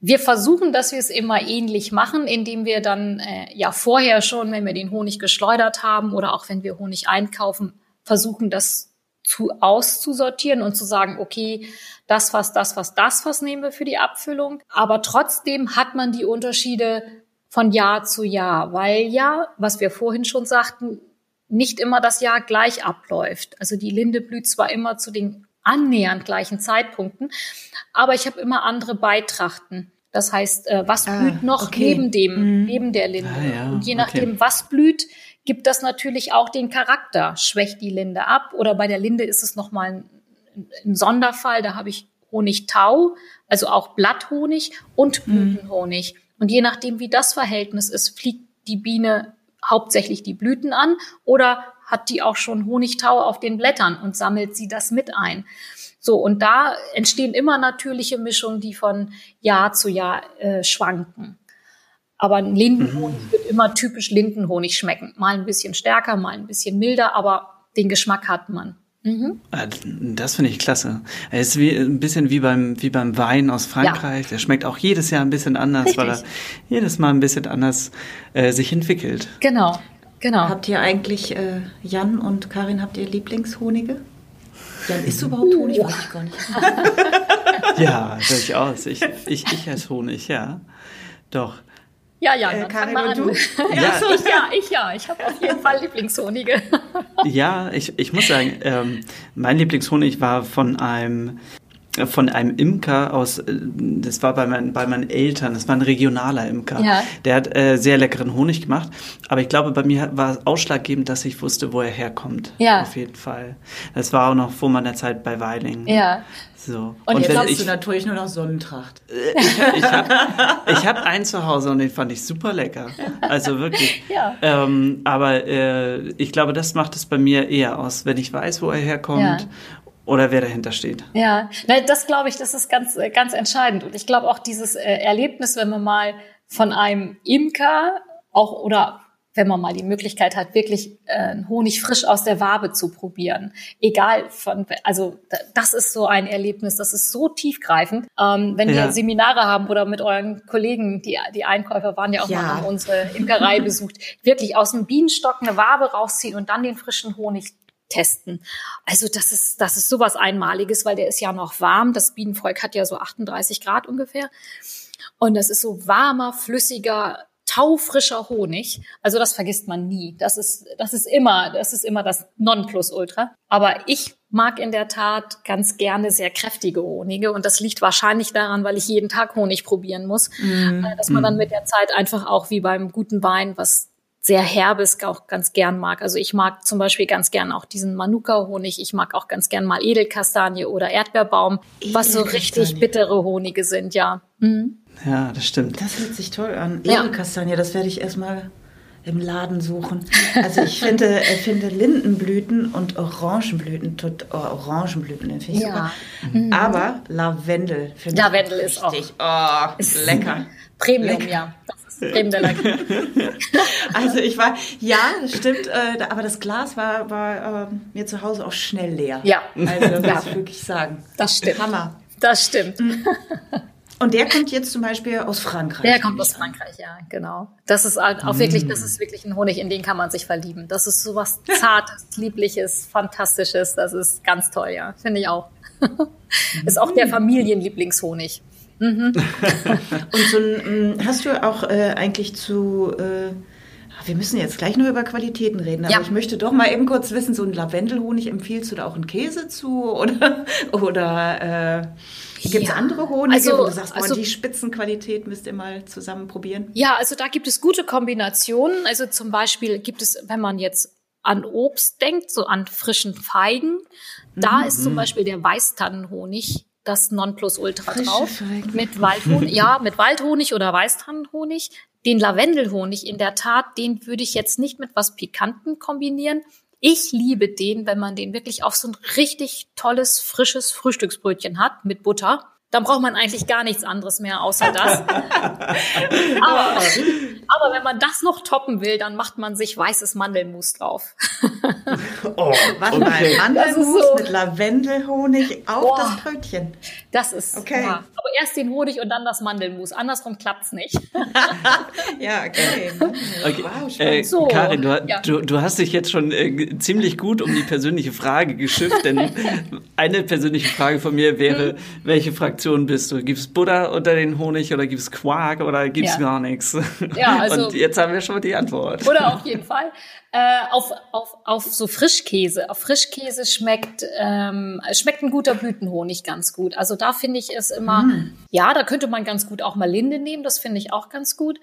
Wir versuchen, dass wir es immer ähnlich machen, indem wir dann äh, ja vorher schon, wenn wir den Honig geschleudert haben oder auch wenn wir Honig einkaufen, versuchen, das zu auszusortieren und zu sagen, okay, das was, das was, das was nehmen wir für die Abfüllung. Aber trotzdem hat man die Unterschiede von Jahr zu Jahr, weil ja, was wir vorhin schon sagten, nicht immer das Jahr gleich abläuft. Also die Linde blüht zwar immer zu den annähernd gleichen Zeitpunkten. Aber ich habe immer andere Beitrachten. Das heißt, äh, was ah, blüht noch okay. neben dem, mhm. neben der Linde? Ah, ja, und je nachdem, okay. was blüht, gibt das natürlich auch den Charakter. Schwächt die Linde ab oder bei der Linde ist es nochmal ein, ein Sonderfall. Da habe ich Honigtau, also auch Blatthonig und mhm. Blütenhonig. Mhm. Und je nachdem, wie das Verhältnis ist, fliegt die Biene hauptsächlich die Blüten an oder hat die auch schon Honigtau auf den Blättern und sammelt sie das mit ein. So, und da entstehen immer natürliche Mischungen, die von Jahr zu Jahr äh, schwanken. Aber ein Lindenhonig mhm. wird immer typisch Lindenhonig schmecken. Mal ein bisschen stärker, mal ein bisschen milder, aber den Geschmack hat man. Mhm. Ah, das finde ich klasse. Es ist wie, ein bisschen wie beim, wie beim Wein aus Frankreich. Ja. Der schmeckt auch jedes Jahr ein bisschen anders, Richtig. weil er jedes Mal ein bisschen anders äh, sich entwickelt. Genau. Genau. Habt ihr eigentlich, äh, Jan und Karin, habt ihr Lieblingshonige? Jan, isst du überhaupt Honig? Weiß ich gar nicht. ja, durchaus. Ich, ich, ich esse Honig, ja. Doch. Ja, ja, äh, Karin und du? ja, ja. Ich ja, ich ja. Ich habe auf jeden Fall Lieblingshonige. ja, ich, ich muss sagen, ähm, mein Lieblingshonig war von einem von einem Imker aus, äh, das war bei, mein, bei meinen Eltern, das war ein regionaler Imker. Ja. Der hat äh, sehr leckeren Honig gemacht. Aber ich glaube, bei mir war es ausschlaggebend, dass ich wusste, wo er herkommt. Ja. Auf jeden Fall. Das war auch noch vor meiner Zeit bei Weiling. Ja. So. Und, und jetzt hast ich, du natürlich nur noch Sonnentracht. Äh, ich habe hab einen zu Hause und den fand ich super lecker. Also wirklich. ja. Ähm, aber äh, ich glaube, das macht es bei mir eher aus, wenn ich weiß, wo er herkommt ja oder wer dahinter steht. Ja, das glaube ich, das ist ganz, äh, ganz entscheidend. Und ich glaube auch dieses äh, Erlebnis, wenn man mal von einem Imker auch oder wenn man mal die Möglichkeit hat, wirklich äh, Honig frisch aus der Wabe zu probieren. Egal von, also das ist so ein Erlebnis, das ist so tiefgreifend. Ähm, wenn ja. wir Seminare haben oder mit euren Kollegen, die, die Einkäufer waren ja auch ja. mal haben unsere Imkerei besucht, wirklich aus dem Bienenstock eine Wabe rausziehen und dann den frischen Honig testen. Also das ist, das ist sowas Einmaliges, weil der ist ja noch warm. Das Bienenvolk hat ja so 38 Grad ungefähr. Und das ist so warmer, flüssiger, taufrischer Honig. Also das vergisst man nie. Das ist, das ist immer, das ist immer das Nonplusultra. Aber ich mag in der Tat ganz gerne sehr kräftige Honige und das liegt wahrscheinlich daran, weil ich jeden Tag Honig probieren muss, mm. dass man dann mm. mit der Zeit einfach auch wie beim guten Wein was sehr herbes auch ganz gern mag. Also ich mag zum Beispiel ganz gern auch diesen Manuka-Honig. Ich mag auch ganz gern mal Edelkastanie oder Erdbeerbaum, was so richtig bittere Honige sind, ja. Mhm. Ja, das stimmt. Das hört sich toll an. Edelkastanie, ja. das werde ich erstmal im Laden suchen. Also ich finde, ich finde Lindenblüten und Orangenblüten, tot, oh, Orangenblüten finde ich ja. super. Mhm. Aber Lavendel finde ich Lavendel ist auch oh, ist lecker. Premium, lecker. ja. Also ich war, ja, das stimmt, äh, aber das Glas war, war äh, mir zu Hause auch schnell leer. Ja. Also das muss ich wirklich sagen. Das stimmt. Hammer. Das stimmt. Mhm. Und der kommt jetzt zum Beispiel aus Frankreich. Der kommt aus Frankreich, ja, genau. Das ist auch mm. wirklich, das ist wirklich ein Honig, in den kann man sich verlieben. Das ist so was Zartes, Liebliches, Fantastisches. Das ist ganz toll, ja. Finde ich auch. ist auch der mm. Familienlieblingshonig. Mhm. Und so ein, mm, hast du auch äh, eigentlich zu äh, wir müssen jetzt gleich nur über Qualitäten reden, aber ja. ich möchte doch mal eben kurz wissen, so ein Lavendelhonig empfiehlst du da auch einen Käse zu oder, oder äh, Gibt es ja. andere Honige, also, wo du sagst, boah, also, die Spitzenqualität müsst ihr mal zusammen probieren? Ja, also da gibt es gute Kombinationen. Also zum Beispiel gibt es, wenn man jetzt an Obst denkt, so an frischen Feigen, da mhm. ist zum Beispiel der Weißtannenhonig das Nonplusultra Frische drauf. Feigen. Mit Waldhonig, ja, mit Waldhonig oder Weißtannenhonig. Den Lavendelhonig in der Tat, den würde ich jetzt nicht mit was Pikanten kombinieren. Ich liebe den, wenn man den wirklich auf so ein richtig tolles, frisches Frühstücksbrötchen hat mit Butter dann braucht man eigentlich gar nichts anderes mehr außer das. aber, aber, wenn man das noch toppen will, dann macht man sich weißes Mandelmus drauf. oh, warte okay. mal, Mandelmus so, mit Lavendelhonig auf boah, das Brötchen. Das ist, okay. Ja, aber erst den Honig und dann das Mandelmus. Andersrum klappt's nicht. ja, okay. okay. Wow, äh, so, Karin, du, ja. du, du, hast dich jetzt schon äh, ziemlich gut um die persönliche Frage geschifft, denn eine persönliche Frage von mir wäre, welche Fraktion Fraktion bist du? Gibt es Butter unter den Honig oder gibt es Quark oder gibt es ja. gar nichts? Ja, also Und jetzt haben wir schon die Antwort. Butter auf jeden Fall. Äh, auf, auf, auf so Frischkäse. Auf Frischkäse schmeckt, ähm, schmeckt ein guter Blütenhonig ganz gut. Also da finde ich es immer, mm. ja, da könnte man ganz gut auch mal Linde nehmen. Das finde ich auch ganz gut.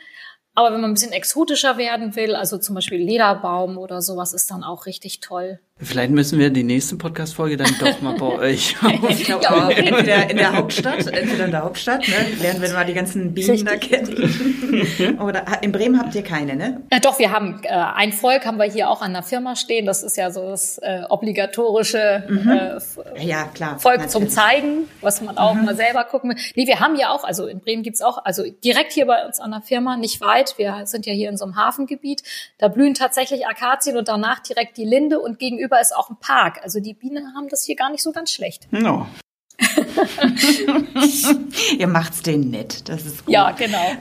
Aber wenn man ein bisschen exotischer werden will, also zum Beispiel Lederbaum oder sowas, ist dann auch richtig toll. Vielleicht müssen wir die nächste Podcast-Folge dann doch mal bei euch Ich glaube auch, entweder in der Hauptstadt, entweder in der Hauptstadt, ne? lernen wir mal die ganzen Bienen da kennen. Oder in Bremen habt ihr keine, ne? Ja, doch, wir haben äh, ein Volk, haben wir hier auch an der Firma stehen. Das ist ja so das äh, obligatorische mhm. äh, ja, klar, Volk natürlich. zum Zeigen, was man auch mhm. mal selber gucken will. Nee, wir haben ja auch, also in Bremen gibt's auch, also direkt hier bei uns an der Firma, nicht weit, wir sind ja hier in so einem Hafengebiet, da blühen tatsächlich Akazien und danach direkt die Linde und gegenüber gegenüber ist auch ein Park. Also die Bienen haben das hier gar nicht so ganz schlecht. No. Ihr macht's denen nett, das ist gut. Ja, genau.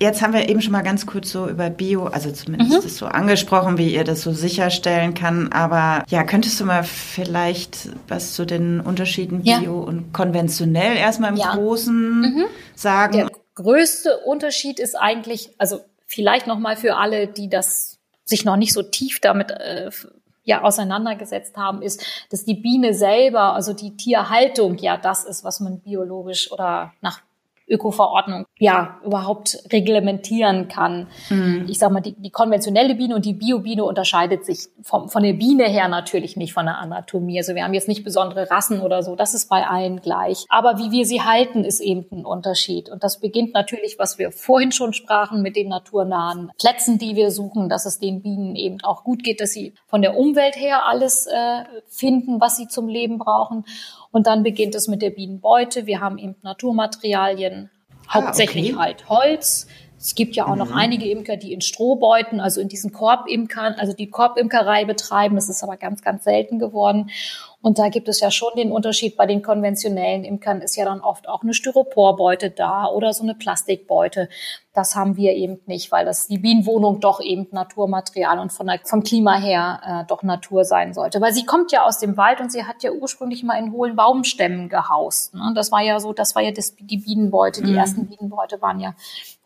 Jetzt haben wir eben schon mal ganz kurz so über Bio, also zumindest mhm. das so angesprochen, wie ihr das so sicherstellen kann. Aber ja, könntest du mal vielleicht was zu den Unterschieden ja. Bio und konventionell erstmal im ja. Großen mhm. sagen? Der größte Unterschied ist eigentlich, also vielleicht nochmal für alle, die das sich noch nicht so tief damit äh, ja auseinandergesetzt haben, ist, dass die Biene selber, also die Tierhaltung ja das ist, was man biologisch oder nach Öko-Verordnung ja überhaupt reglementieren kann. Mhm. Ich sage mal, die, die, konventionelle Biene und die Biobiene unterscheidet sich vom, von der Biene her natürlich nicht von der Anatomie. Also wir haben jetzt nicht besondere Rassen oder so, das ist bei allen gleich. Aber wie wir sie halten, ist eben ein Unterschied. Und das beginnt natürlich, was wir vorhin schon sprachen, mit den naturnahen Plätzen, die wir suchen, dass es den Bienen eben auch gut geht, dass sie von der Umwelt her alles äh, finden, was sie zum Leben brauchen. Und dann beginnt es mit der Bienenbeute. Wir haben eben Naturmaterialien, ah, hauptsächlich okay. halt Holz. Es gibt ja auch mhm. noch einige Imker, die in Strohbeuten, also in diesen Korbimkern, also die Korbimkerei betreiben. Das ist aber ganz, ganz selten geworden. Und da gibt es ja schon den Unterschied. Bei den konventionellen Imkern ist ja dann oft auch eine Styroporbeute da oder so eine Plastikbeute. Das haben wir eben nicht, weil das die Bienenwohnung doch eben Naturmaterial und von der, vom Klima her äh, doch Natur sein sollte. Weil sie kommt ja aus dem Wald und sie hat ja ursprünglich mal in hohlen Baumstämmen gehaust. Ne? Das war ja so, das war ja das, die Bienenbeute. Die mhm. ersten Bienenbeute waren ja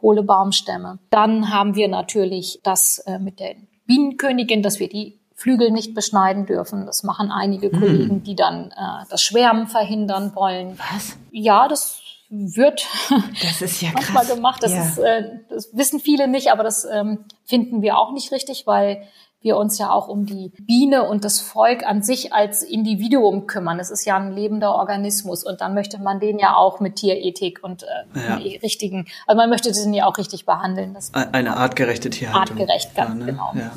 hohle Baumstämme. Dann haben wir natürlich das äh, mit der Bienenkönigin, dass wir die Flügel nicht beschneiden dürfen. Das machen einige hm. Kollegen, die dann äh, das Schwärmen verhindern wollen. Was? Ja, das wird das ist ja manchmal krass. gemacht. Das, ja. ist, äh, das wissen viele nicht, aber das ähm, finden wir auch nicht richtig, weil wir uns ja auch um die Biene und das Volk an sich als Individuum kümmern. Es ist ja ein lebender Organismus und dann möchte man den ja auch mit Tierethik und äh, ja. richtigen, also man möchte den ja auch richtig behandeln. Das Eine artgerechte Tierhaltung. Artgerecht, ganz ja, ne? genau. Ja.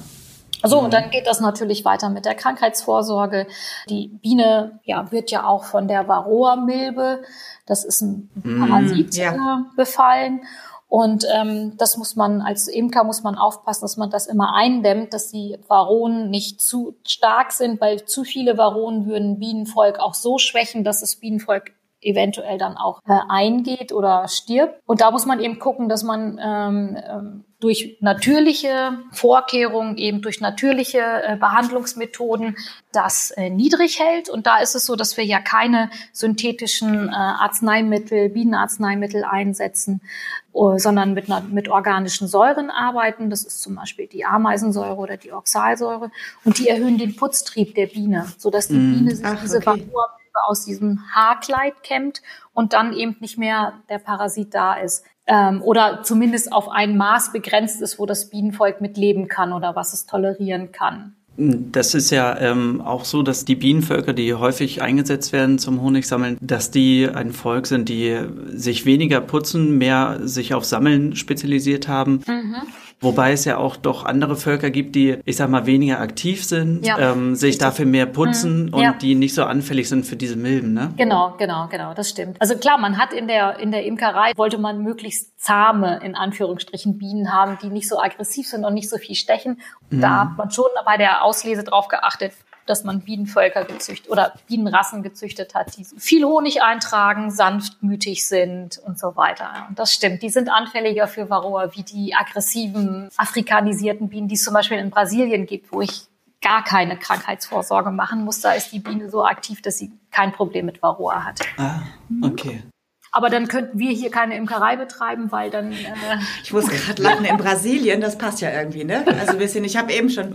So, und mhm. dann geht das natürlich weiter mit der Krankheitsvorsorge. Die Biene ja, wird ja auch von der Varroa-Milbe, das ist ein mhm, Parasit, mm, ja. äh, befallen. Und ähm, das muss man als Imker muss man aufpassen, dass man das immer eindämmt, dass die Varronen nicht zu stark sind, weil zu viele Varronen würden Bienenvolk auch so schwächen, dass das Bienenvolk eventuell dann auch äh, eingeht oder stirbt. Und da muss man eben gucken, dass man ähm, ähm, durch natürliche Vorkehrungen, eben durch natürliche äh, Behandlungsmethoden das äh, niedrig hält. Und da ist es so, dass wir ja keine synthetischen äh, Arzneimittel, Bienenarzneimittel einsetzen, uh, sondern mit, mit organischen Säuren arbeiten. Das ist zum Beispiel die Ameisensäure oder die Oxalsäure. Und die erhöhen den Putztrieb der Biene, sodass die mm. Biene sich Ach, diese okay aus diesem Haarkleid kämmt und dann eben nicht mehr der Parasit da ist. Ähm, oder zumindest auf ein Maß begrenzt ist, wo das Bienenvolk mitleben kann oder was es tolerieren kann. Das ist ja ähm, auch so, dass die Bienenvölker, die häufig eingesetzt werden zum Honigsammeln, dass die ein Volk sind, die sich weniger putzen, mehr sich auf Sammeln spezialisiert haben. Mhm. Wobei es ja auch doch andere Völker gibt, die, ich sag mal, weniger aktiv sind, ja. ähm, sich dafür mehr putzen mhm. und ja. die nicht so anfällig sind für diese Milben, ne? Genau, genau, genau, das stimmt. Also klar, man hat in der, in der Imkerei, wollte man möglichst zahme, in Anführungsstrichen, Bienen haben, die nicht so aggressiv sind und nicht so viel stechen. Mhm. Da hat man schon bei der Auslese drauf geachtet, dass man Bienenvölker gezüchtet oder Bienenrassen gezüchtet hat, die viel Honig eintragen, sanftmütig sind und so weiter. Und das stimmt. Die sind anfälliger für Varroa wie die aggressiven, afrikanisierten Bienen, die es zum Beispiel in Brasilien gibt, wo ich gar keine Krankheitsvorsorge machen muss. Da ist die Biene so aktiv, dass sie kein Problem mit Varroa hat. Ah, okay. Aber dann könnten wir hier keine Imkerei betreiben, weil dann. Äh ich muss gerade lachen in Brasilien, das passt ja irgendwie, ne? Also ein bisschen, ich habe eben schon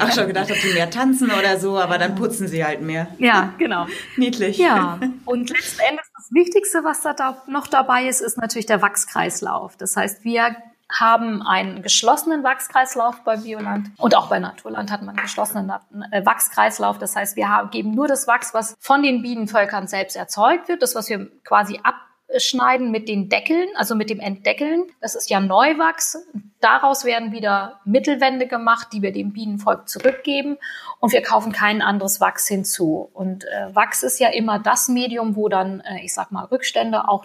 auch schon gedacht, ob die mehr tanzen oder so, aber dann putzen sie halt mehr. Ja, genau. Niedlich. Ja. Und letzten Endes das Wichtigste, was da noch dabei ist, ist natürlich der Wachskreislauf. Das heißt, wir haben einen geschlossenen Wachskreislauf bei Bioland und auch bei Naturland hat man einen geschlossenen äh, Wachskreislauf. Das heißt, wir geben nur das Wachs, was von den Bienenvölkern selbst erzeugt wird, das, was wir quasi ab schneiden mit den Deckeln, also mit dem Entdeckeln. Das ist ja Neuwachs. Daraus werden wieder Mittelwände gemacht, die wir dem Bienenvolk zurückgeben. Und wir kaufen kein anderes Wachs hinzu. Und äh, Wachs ist ja immer das Medium, wo dann, äh, ich sag mal, Rückstände auch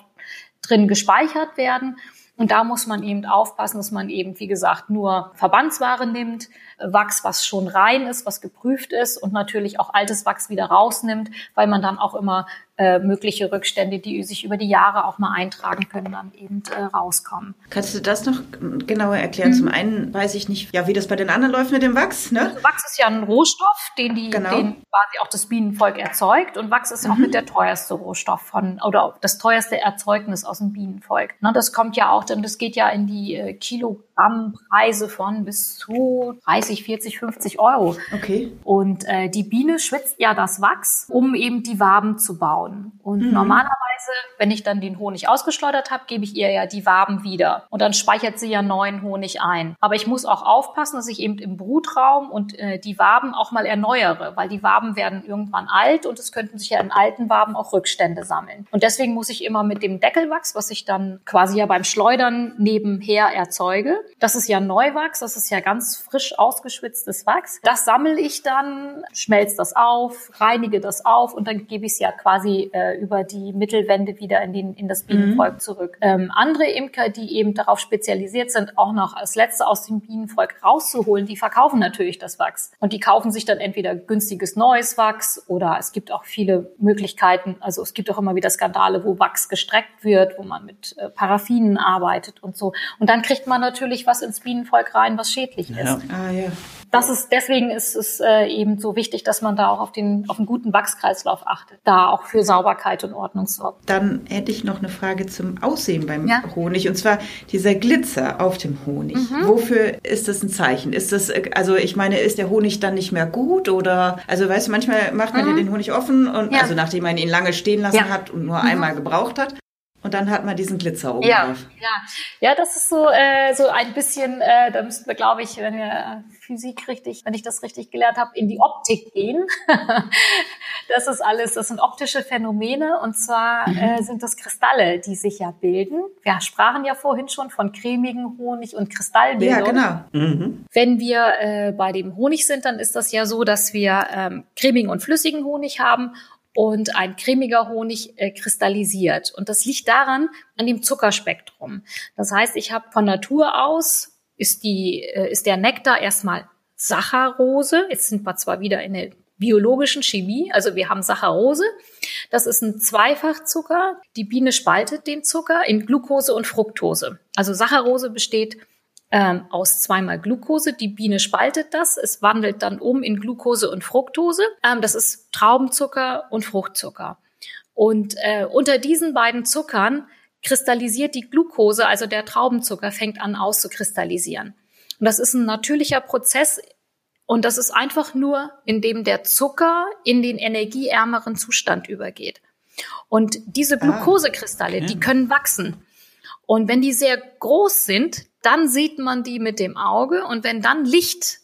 drin gespeichert werden. Und da muss man eben aufpassen, dass man eben, wie gesagt, nur Verbandsware nimmt, Wachs, was schon rein ist, was geprüft ist und natürlich auch altes Wachs wieder rausnimmt, weil man dann auch immer äh, mögliche Rückstände, die sich über die Jahre auch mal eintragen können, dann eben äh, rauskommen. Kannst du das noch genauer erklären? Mhm. Zum einen weiß ich nicht, ja, wie das bei den anderen läuft mit dem Wachs. Ne? Also Wachs ist ja ein Rohstoff, den die, genau. den quasi auch das Bienenvolk erzeugt. Und Wachs ist ja mhm. auch mit der teuerste Rohstoff von oder das teuerste Erzeugnis aus dem Bienenvolk. Na, das kommt ja auch, denn das geht ja in die äh, Kilogrammpreise von bis zu 30, 40, 50 Euro. Okay. Und äh, die Biene schwitzt ja das Wachs, um eben die Waben zu bauen. Und mhm. normalerweise, wenn ich dann den Honig ausgeschleudert habe, gebe ich ihr ja die Waben wieder. Und dann speichert sie ja neuen Honig ein. Aber ich muss auch aufpassen, dass ich eben im Brutraum und äh, die Waben auch mal erneuere, weil die Waben werden irgendwann alt und es könnten sich ja in alten Waben auch Rückstände sammeln. Und deswegen muss ich immer mit dem Deckelwachs, was ich dann quasi ja beim Schleudern nebenher erzeuge, das ist ja Neuwachs, das ist ja ganz frisch ausgeschwitztes Wachs. Das sammle ich dann, schmelze das auf, reinige das auf und dann gebe ich es ja quasi äh, über die Mittelwände wieder in, den, in das Bienenvolk mhm. zurück. Ähm, andere Imker, die eben darauf spezialisiert sind, auch noch als Letzte aus dem Bienenvolk rauszuholen, die verkaufen natürlich das Wachs. Und die kaufen sich dann entweder günstiges neues Wachs oder es gibt auch viele Möglichkeiten. Also es gibt auch immer wieder Skandale, wo Wachs gestreckt wird, wo man mit äh, Paraffinen arbeitet und so. Und dann kriegt man natürlich was ins Bienenvolk rein, was schädlich ist. Ja. Ah, ja das ist deswegen ist es äh, eben so wichtig, dass man da auch auf den auf einen guten Wachskreislauf achtet, da auch für Sauberkeit und Ordnung sorgt. Dann hätte ich noch eine Frage zum Aussehen beim ja. Honig und zwar dieser Glitzer auf dem Honig. Mhm. Wofür ist das ein Zeichen? Ist das also ich meine, ist der Honig dann nicht mehr gut oder also weißt du, manchmal macht man mhm. den Honig offen und ja. also nachdem man ihn lange stehen lassen ja. hat und nur mhm. einmal gebraucht hat und dann hat man diesen Glitzer oben ja, drauf. Ja, ja, das ist so, äh, so ein bisschen, äh, da müssten wir, glaube ich, wenn wir Physik richtig, wenn ich das richtig gelernt habe, in die Optik gehen. das ist alles, das sind optische Phänomene und zwar mhm. äh, sind das Kristalle, die sich ja bilden. Wir sprachen ja vorhin schon von cremigen Honig und Kristallbildung. Ja, genau. Mhm. Wenn wir äh, bei dem Honig sind, dann ist das ja so, dass wir ähm, cremigen und flüssigen Honig haben und ein cremiger Honig äh, kristallisiert. Und das liegt daran, an dem Zuckerspektrum. Das heißt, ich habe von Natur aus, ist, die, äh, ist der Nektar erstmal Saccharose. Jetzt sind wir zwar wieder in der biologischen Chemie, also wir haben Saccharose. Das ist ein Zweifachzucker. Die Biene spaltet den Zucker in Glucose und Fructose. Also Saccharose besteht ähm, aus zweimal Glucose. Die Biene spaltet das. Es wandelt dann um in Glucose und Fructose. Ähm, das ist Traubenzucker und Fruchtzucker. Und äh, unter diesen beiden Zuckern kristallisiert die Glucose, also der Traubenzucker, fängt an auszukristallisieren. Und das ist ein natürlicher Prozess. Und das ist einfach nur, indem der Zucker in den energieärmeren Zustand übergeht. Und diese ah, Glukosekristalle, ah, okay. die können wachsen. Und wenn die sehr groß sind, dann sieht man die mit dem Auge und wenn dann Licht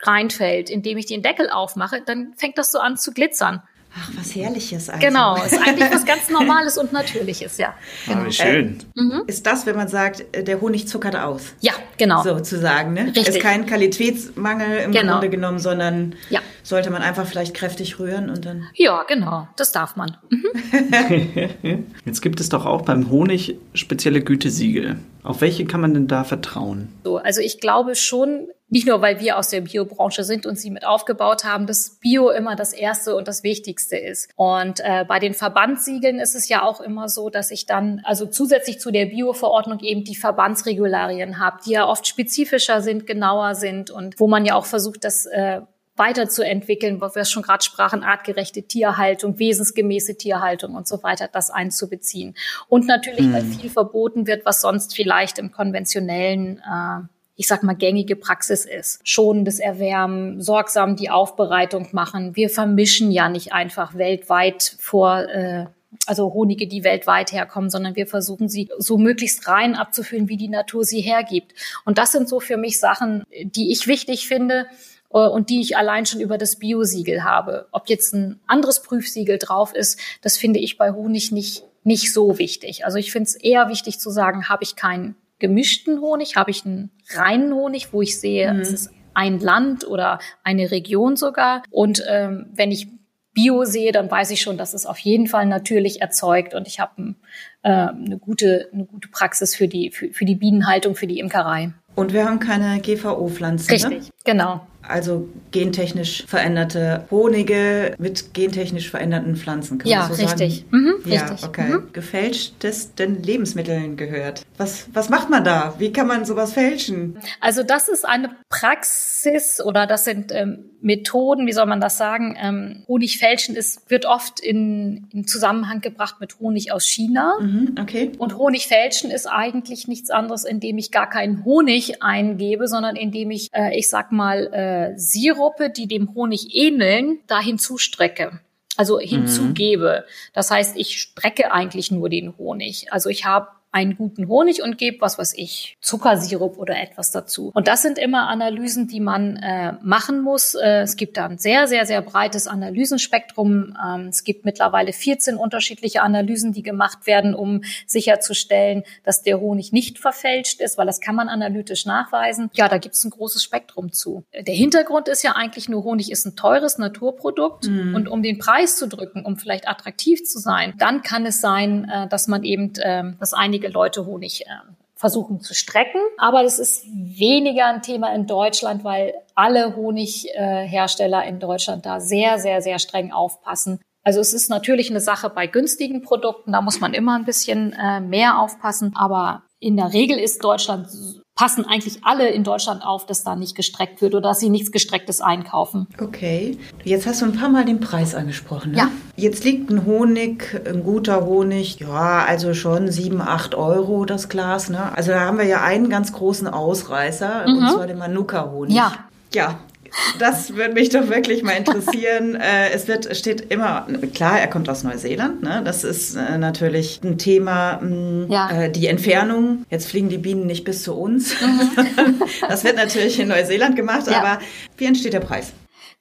reinfällt, indem ich den Deckel aufmache, dann fängt das so an zu glitzern. Ach, was Herrliches eigentlich. Genau, ist eigentlich was ganz Normales und Natürliches, ja. Genau. Ah, wie schön. Äh, mhm. Ist das, wenn man sagt, äh, der Honig zuckert aus? Ja, genau. Sozusagen, ne? Richtig. Ist kein Qualitätsmangel im genau. Grunde genommen, sondern ja. sollte man einfach vielleicht kräftig rühren und dann. Ja, genau. Das darf man. Mhm. Jetzt gibt es doch auch beim Honig spezielle Gütesiegel. Auf welche kann man denn da vertrauen? So, also ich glaube schon, nicht nur, weil wir aus der Biobranche sind und sie mit aufgebaut haben, dass Bio immer das Erste und das Wichtigste ist. Und äh, bei den Verbandssiegeln ist es ja auch immer so, dass ich dann, also zusätzlich zu der Bio-Verordnung eben die Verbandsregularien habe, die ja oft spezifischer sind, genauer sind und wo man ja auch versucht, das äh, weiterzuentwickeln, wo wir schon gerade sprachen, artgerechte Tierhaltung, wesensgemäße Tierhaltung und so weiter, das einzubeziehen. Und natürlich, weil hm. viel verboten wird, was sonst vielleicht im konventionellen äh, ich sag mal, gängige Praxis ist. Schonendes Erwärmen, sorgsam die Aufbereitung machen. Wir vermischen ja nicht einfach weltweit vor, äh, also Honige, die weltweit herkommen, sondern wir versuchen sie so möglichst rein abzufüllen, wie die Natur sie hergibt. Und das sind so für mich Sachen, die ich wichtig finde äh, und die ich allein schon über das Biosiegel habe. Ob jetzt ein anderes Prüfsiegel drauf ist, das finde ich bei Honig nicht, nicht so wichtig. Also ich finde es eher wichtig zu sagen, habe ich keinen gemischten Honig, habe ich einen reinen Honig, wo ich sehe, mhm. es ist ein Land oder eine Region sogar. Und ähm, wenn ich Bio sehe, dann weiß ich schon, dass es auf jeden Fall natürlich erzeugt und ich habe äh, eine gute eine gute Praxis für die für, für die Bienenhaltung, für die Imkerei. Und wir haben keine GVO-Pflanzen. Ne? Richtig, ne? genau. Also gentechnisch veränderte Honige mit gentechnisch veränderten Pflanzen. Kann ja, so richtig. Mhm, ja, richtig. okay. Mhm. Gefälschtesten Lebensmitteln gehört. Was, was macht man da? Wie kann man sowas fälschen? Also das ist eine Praxis oder das sind ähm, Methoden, wie soll man das sagen? Ähm, Honig fälschen ist, wird oft in, in Zusammenhang gebracht mit Honig aus China. Mhm, okay. Und Honig fälschen ist eigentlich nichts anderes, indem ich gar keinen Honig eingebe, sondern indem ich, äh, ich sag mal, äh, Sirupe, die dem Honig ähneln, da hinzustrecke also hinzugebe. Mhm. Das heißt, ich strecke eigentlich nur den Honig. Also ich habe einen guten Honig und gebe, was weiß ich, Zuckersirup oder etwas dazu. Und das sind immer Analysen, die man äh, machen muss. Äh, es gibt da ein sehr, sehr, sehr breites Analysenspektrum. Ähm, es gibt mittlerweile 14 unterschiedliche Analysen, die gemacht werden, um sicherzustellen, dass der Honig nicht verfälscht ist, weil das kann man analytisch nachweisen. Ja, da gibt es ein großes Spektrum zu. Der Hintergrund ist ja eigentlich nur, Honig ist ein teures Naturprodukt mhm. und um den Preis zu drücken, um vielleicht attraktiv zu sein, dann kann es sein, äh, dass man eben, äh, dass einige einige Leute Honig äh, versuchen zu strecken. Aber das ist weniger ein Thema in Deutschland, weil alle Honighersteller in Deutschland da sehr, sehr, sehr streng aufpassen. Also es ist natürlich eine Sache bei günstigen Produkten, da muss man immer ein bisschen äh, mehr aufpassen. Aber in der Regel ist Deutschland passen eigentlich alle in Deutschland auf, dass da nicht gestreckt wird oder dass sie nichts Gestrecktes einkaufen. Okay. Jetzt hast du ein paar Mal den Preis angesprochen. Ne? Ja. Jetzt liegt ein Honig, ein guter Honig, ja, also schon sieben, acht Euro das Glas. Ne? Also da haben wir ja einen ganz großen Ausreißer, mhm. und zwar den Manuka-Honig. Ja. Ja, das würde mich doch wirklich mal interessieren. äh, es wird, steht immer, klar, er kommt aus Neuseeland. Ne? Das ist äh, natürlich ein Thema, mh, mm, ja. äh, die Entfernung. Jetzt fliegen die Bienen nicht bis zu uns. Mhm. das wird natürlich in Neuseeland gemacht, ja. aber wie entsteht der Preis?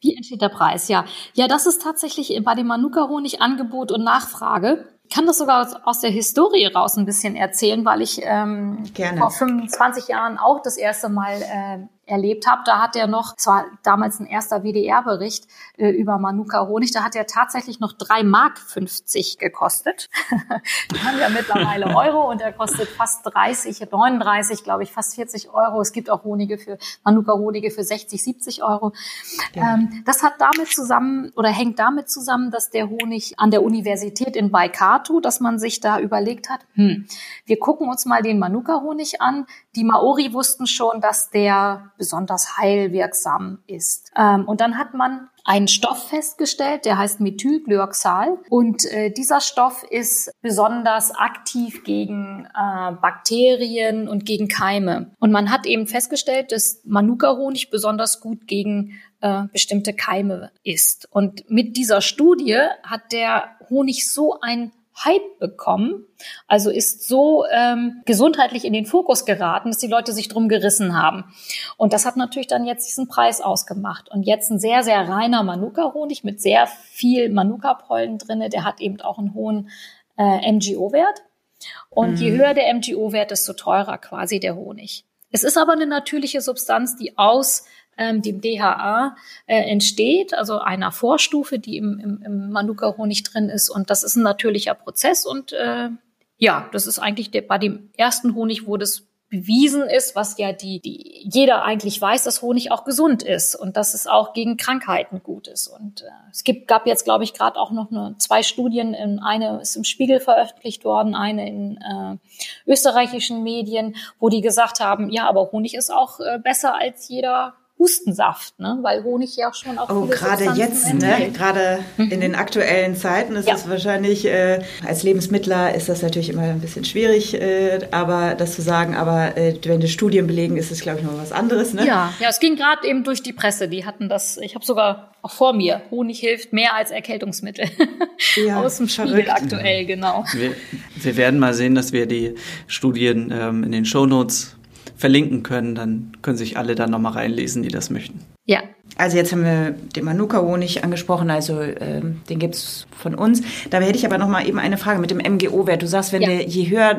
Wie entsteht der Preis? Ja, ja, das ist tatsächlich bei dem Manuka-Honig Angebot und Nachfrage. Ich kann das sogar aus, der Historie raus ein bisschen erzählen, weil ich ähm, vor 25 Jahren auch das erste Mal äh, erlebt habe. Da hat er noch, es war damals ein erster WDR-Bericht äh, über Manuka Honig, da hat er tatsächlich noch drei Mark 50 gekostet. Die haben ja mittlerweile Euro und er kostet fast 30, 39, glaube ich, fast 40 Euro. Es gibt auch Honige für, Manuka Honige für 60, 70 Euro. Ja. Ähm, das hat damit zusammen oder hängt damit zusammen, dass der Honig an der Universität in Waikato, dass man sich da überlegt hat, hm, wir gucken uns mal den Manuka Honig an. Die Maori wussten schon, dass der besonders heilwirksam ist. Ähm, und dann hat man einen Stoff festgestellt, der heißt Methylglyoxal. Und äh, dieser Stoff ist besonders aktiv gegen äh, Bakterien und gegen Keime. Und man hat eben festgestellt, dass Manuka-Honig besonders gut gegen äh, bestimmte Keime ist. Und mit dieser Studie hat der Honig so ein Hype bekommen, also ist so ähm, gesundheitlich in den Fokus geraten, dass die Leute sich drum gerissen haben. Und das hat natürlich dann jetzt diesen Preis ausgemacht. Und jetzt ein sehr, sehr reiner Manuka-Honig mit sehr viel Manuka-Pollen drinne, der hat eben auch einen hohen äh, MGO-Wert. Und mhm. je höher der MGO-Wert, desto teurer quasi der Honig. Es ist aber eine natürliche Substanz, die aus ähm, dem DHA äh, entsteht, also einer Vorstufe, die im, im, im Manuka-Honig drin ist. Und das ist ein natürlicher Prozess. Und äh, ja, das ist eigentlich der, bei dem ersten Honig, wo das bewiesen ist, was ja die, die jeder eigentlich weiß, dass Honig auch gesund ist und dass es auch gegen Krankheiten gut ist. Und äh, es gibt, gab jetzt, glaube ich, gerade auch noch eine, zwei Studien. In, eine ist im Spiegel veröffentlicht worden, eine in äh, österreichischen Medien, wo die gesagt haben, ja, aber Honig ist auch äh, besser als jeder Hustensaft, ne? weil Honig ja auch schon auch Oh, gerade jetzt, ne? gerade mhm. in den aktuellen Zeiten ist ja. es wahrscheinlich, äh, als Lebensmittler ist das natürlich immer ein bisschen schwierig, äh, aber das zu sagen, aber äh, wenn die Studien belegen, ist es, glaube ich, noch was anderes. Ne? Ja, ja, es ging gerade eben durch die Presse, die hatten das, ich habe sogar auch vor mir, Honig hilft mehr als Erkältungsmittel. Ja, Aus dem Spiegel aktuell, genau. Wir, wir, werden mal sehen, dass wir die Studien ähm, in den Shownotes verlinken können, dann können sich alle da nochmal reinlesen, die das möchten. Ja. Also jetzt haben wir den Manuka-Honig angesprochen, also ähm, den gibt's von uns. Da hätte ich aber noch mal eben eine Frage mit dem MGO-Wert. Du sagst, wenn ja. der je höher,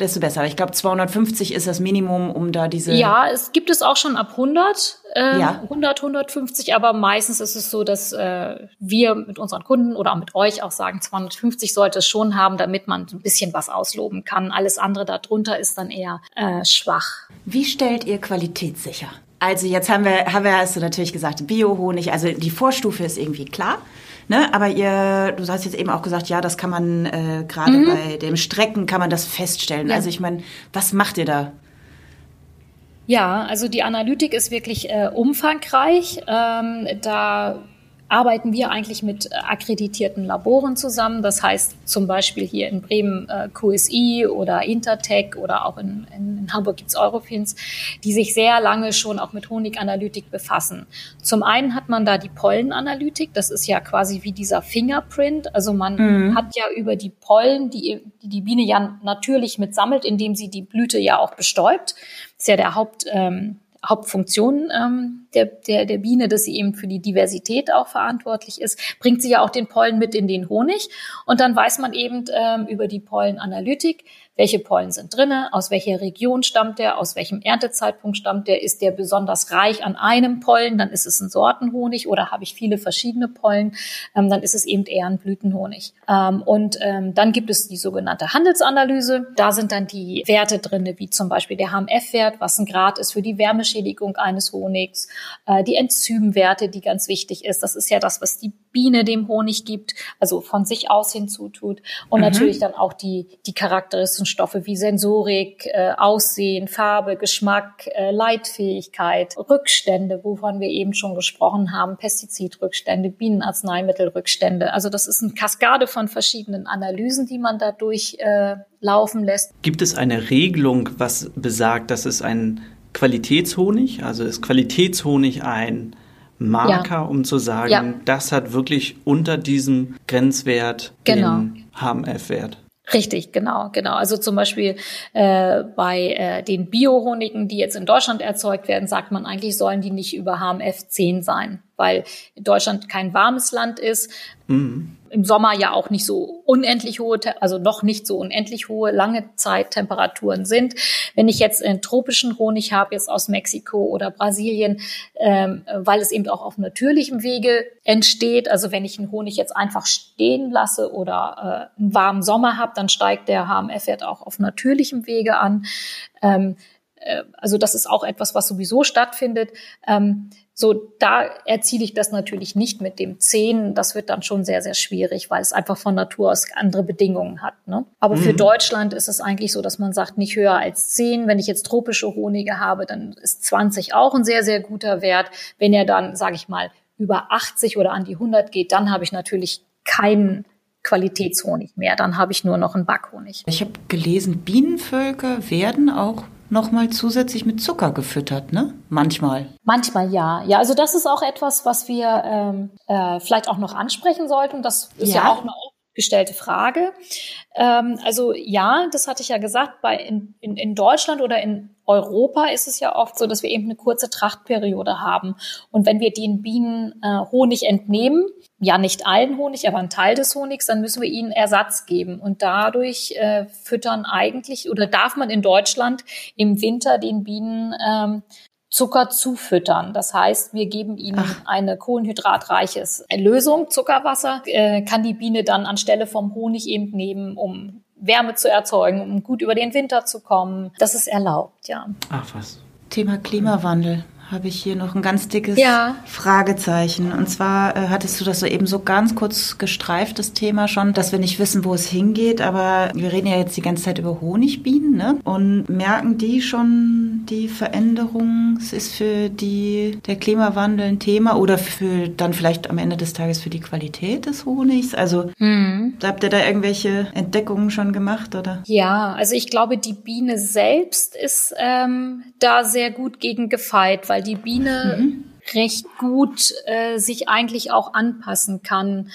desto besser. Ich glaube 250 ist das Minimum, um da diese... Ja, es gibt es auch schon ab 100, äh, ja. 100, 150, aber meistens ist es so, dass äh, wir mit unseren Kunden oder auch mit euch auch sagen, 250 sollte es schon haben, damit man ein bisschen was ausloben kann. Alles andere darunter ist dann eher äh, schwach. Wie stellt ihr Qualität sicher? Also jetzt haben wir, haben wir, hast du natürlich gesagt, Biohonig, also die Vorstufe ist irgendwie klar. Ne, aber ihr, du hast jetzt eben auch gesagt, ja, das kann man äh, gerade mhm. bei dem Strecken kann man das feststellen. Ja. Also ich meine, was macht ihr da? Ja, also die Analytik ist wirklich äh, umfangreich. Ähm, da arbeiten wir eigentlich mit äh, akkreditierten Laboren zusammen. Das heißt zum Beispiel hier in Bremen äh, QSI oder Intertech oder auch in, in Hamburg gibt's Eurofins, die sich sehr lange schon auch mit Honiganalytik befassen. Zum einen hat man da die Pollenanalytik, das ist ja quasi wie dieser Fingerprint. Also man mhm. hat ja über die Pollen, die, die die Biene ja natürlich mitsammelt, indem sie die Blüte ja auch bestäubt. Das ist ja der Haupt... Ähm, Hauptfunktion ähm, der, der, der Biene, dass sie eben für die Diversität auch verantwortlich ist, bringt sie ja auch den Pollen mit in den Honig. Und dann weiß man eben ähm, über die Pollenanalytik, welche Pollen sind drinne, aus welcher Region stammt der, aus welchem Erntezeitpunkt stammt der, ist der besonders reich an einem Pollen, dann ist es ein Sortenhonig oder habe ich viele verschiedene Pollen, ähm, dann ist es eben eher ein Blütenhonig. Ähm, und ähm, dann gibt es die sogenannte Handelsanalyse. Da sind dann die Werte drinne, wie zum Beispiel der HMF-Wert, was ein Grad ist für die Wärmeschädigung eines Honigs, äh, die Enzymwerte, die ganz wichtig ist. Das ist ja das, was die Biene dem Honig gibt, also von sich aus hinzutut. Und mhm. natürlich dann auch die, die charakteristischen Stoffe wie Sensorik, äh, Aussehen, Farbe, Geschmack, äh, Leitfähigkeit, Rückstände, wovon wir eben schon gesprochen haben, Pestizidrückstände, Bienenarzneimittelrückstände. Also das ist eine Kaskade von verschiedenen Analysen, die man dadurch äh, laufen lässt. Gibt es eine Regelung, was besagt, dass es ein Qualitätshonig, also ist Qualitätshonig ein Marker, ja. um zu sagen, ja. das hat wirklich unter diesem Grenzwert genau. den HMF-Wert. Richtig, genau, genau. Also zum Beispiel äh, bei äh, den Biohonigen, die jetzt in Deutschland erzeugt werden, sagt man eigentlich, sollen die nicht über HMF 10 sein, weil Deutschland kein warmes Land ist. Mhm im Sommer ja auch nicht so unendlich hohe, also noch nicht so unendlich hohe lange Zeit Temperaturen sind. Wenn ich jetzt einen tropischen Honig habe, jetzt aus Mexiko oder Brasilien, ähm, weil es eben auch auf natürlichem Wege entsteht, also wenn ich einen Honig jetzt einfach stehen lasse oder äh, einen warmen Sommer habe, dann steigt der HMF-Wert auch auf natürlichem Wege an. Ähm, äh, also das ist auch etwas, was sowieso stattfindet. Ähm, so, da erziele ich das natürlich nicht mit dem 10. Das wird dann schon sehr, sehr schwierig, weil es einfach von Natur aus andere Bedingungen hat. Ne? Aber mhm. für Deutschland ist es eigentlich so, dass man sagt, nicht höher als 10. Wenn ich jetzt tropische Honige habe, dann ist 20 auch ein sehr, sehr guter Wert. Wenn er dann, sage ich mal, über 80 oder an die 100 geht, dann habe ich natürlich keinen Qualitätshonig mehr. Dann habe ich nur noch einen Backhonig. Ich habe gelesen, Bienenvölker werden auch nochmal zusätzlich mit Zucker gefüttert, ne? Manchmal. Manchmal ja. Ja, also das ist auch etwas, was wir ähm, äh, vielleicht auch noch ansprechen sollten. Das ist ja, ja auch eine gestellte Frage. Ähm, also ja, das hatte ich ja gesagt, bei in, in, in Deutschland oder in Europa ist es ja oft so, dass wir eben eine kurze Trachtperiode haben. Und wenn wir den Bienen äh, Honig entnehmen, ja nicht allen Honig, aber einen Teil des Honigs, dann müssen wir ihnen Ersatz geben. Und dadurch äh, füttern eigentlich oder darf man in Deutschland im Winter den Bienen ähm, Zucker zufüttern. Das heißt, wir geben ihnen Ach. eine kohlenhydratreiches Lösung, Zuckerwasser, äh, kann die Biene dann anstelle vom Honig eben nehmen, um Wärme zu erzeugen, um gut über den Winter zu kommen. Das ist erlaubt, ja. Ach was. Thema Klimawandel habe ich hier noch ein ganz dickes ja. Fragezeichen. Und zwar äh, hattest du das so eben so ganz kurz gestreift, das Thema schon, dass wir nicht wissen, wo es hingeht. Aber wir reden ja jetzt die ganze Zeit über Honigbienen, ne? Und merken die schon die Veränderung? Es ist für die der Klimawandel ein Thema oder für dann vielleicht am Ende des Tages für die Qualität des Honigs? Also hm. habt ihr da irgendwelche Entdeckungen schon gemacht oder? Ja, also ich glaube, die Biene selbst ist ähm, da sehr gut gegen gefeit, weil weil die Biene mhm. recht gut äh, sich eigentlich auch anpassen kann.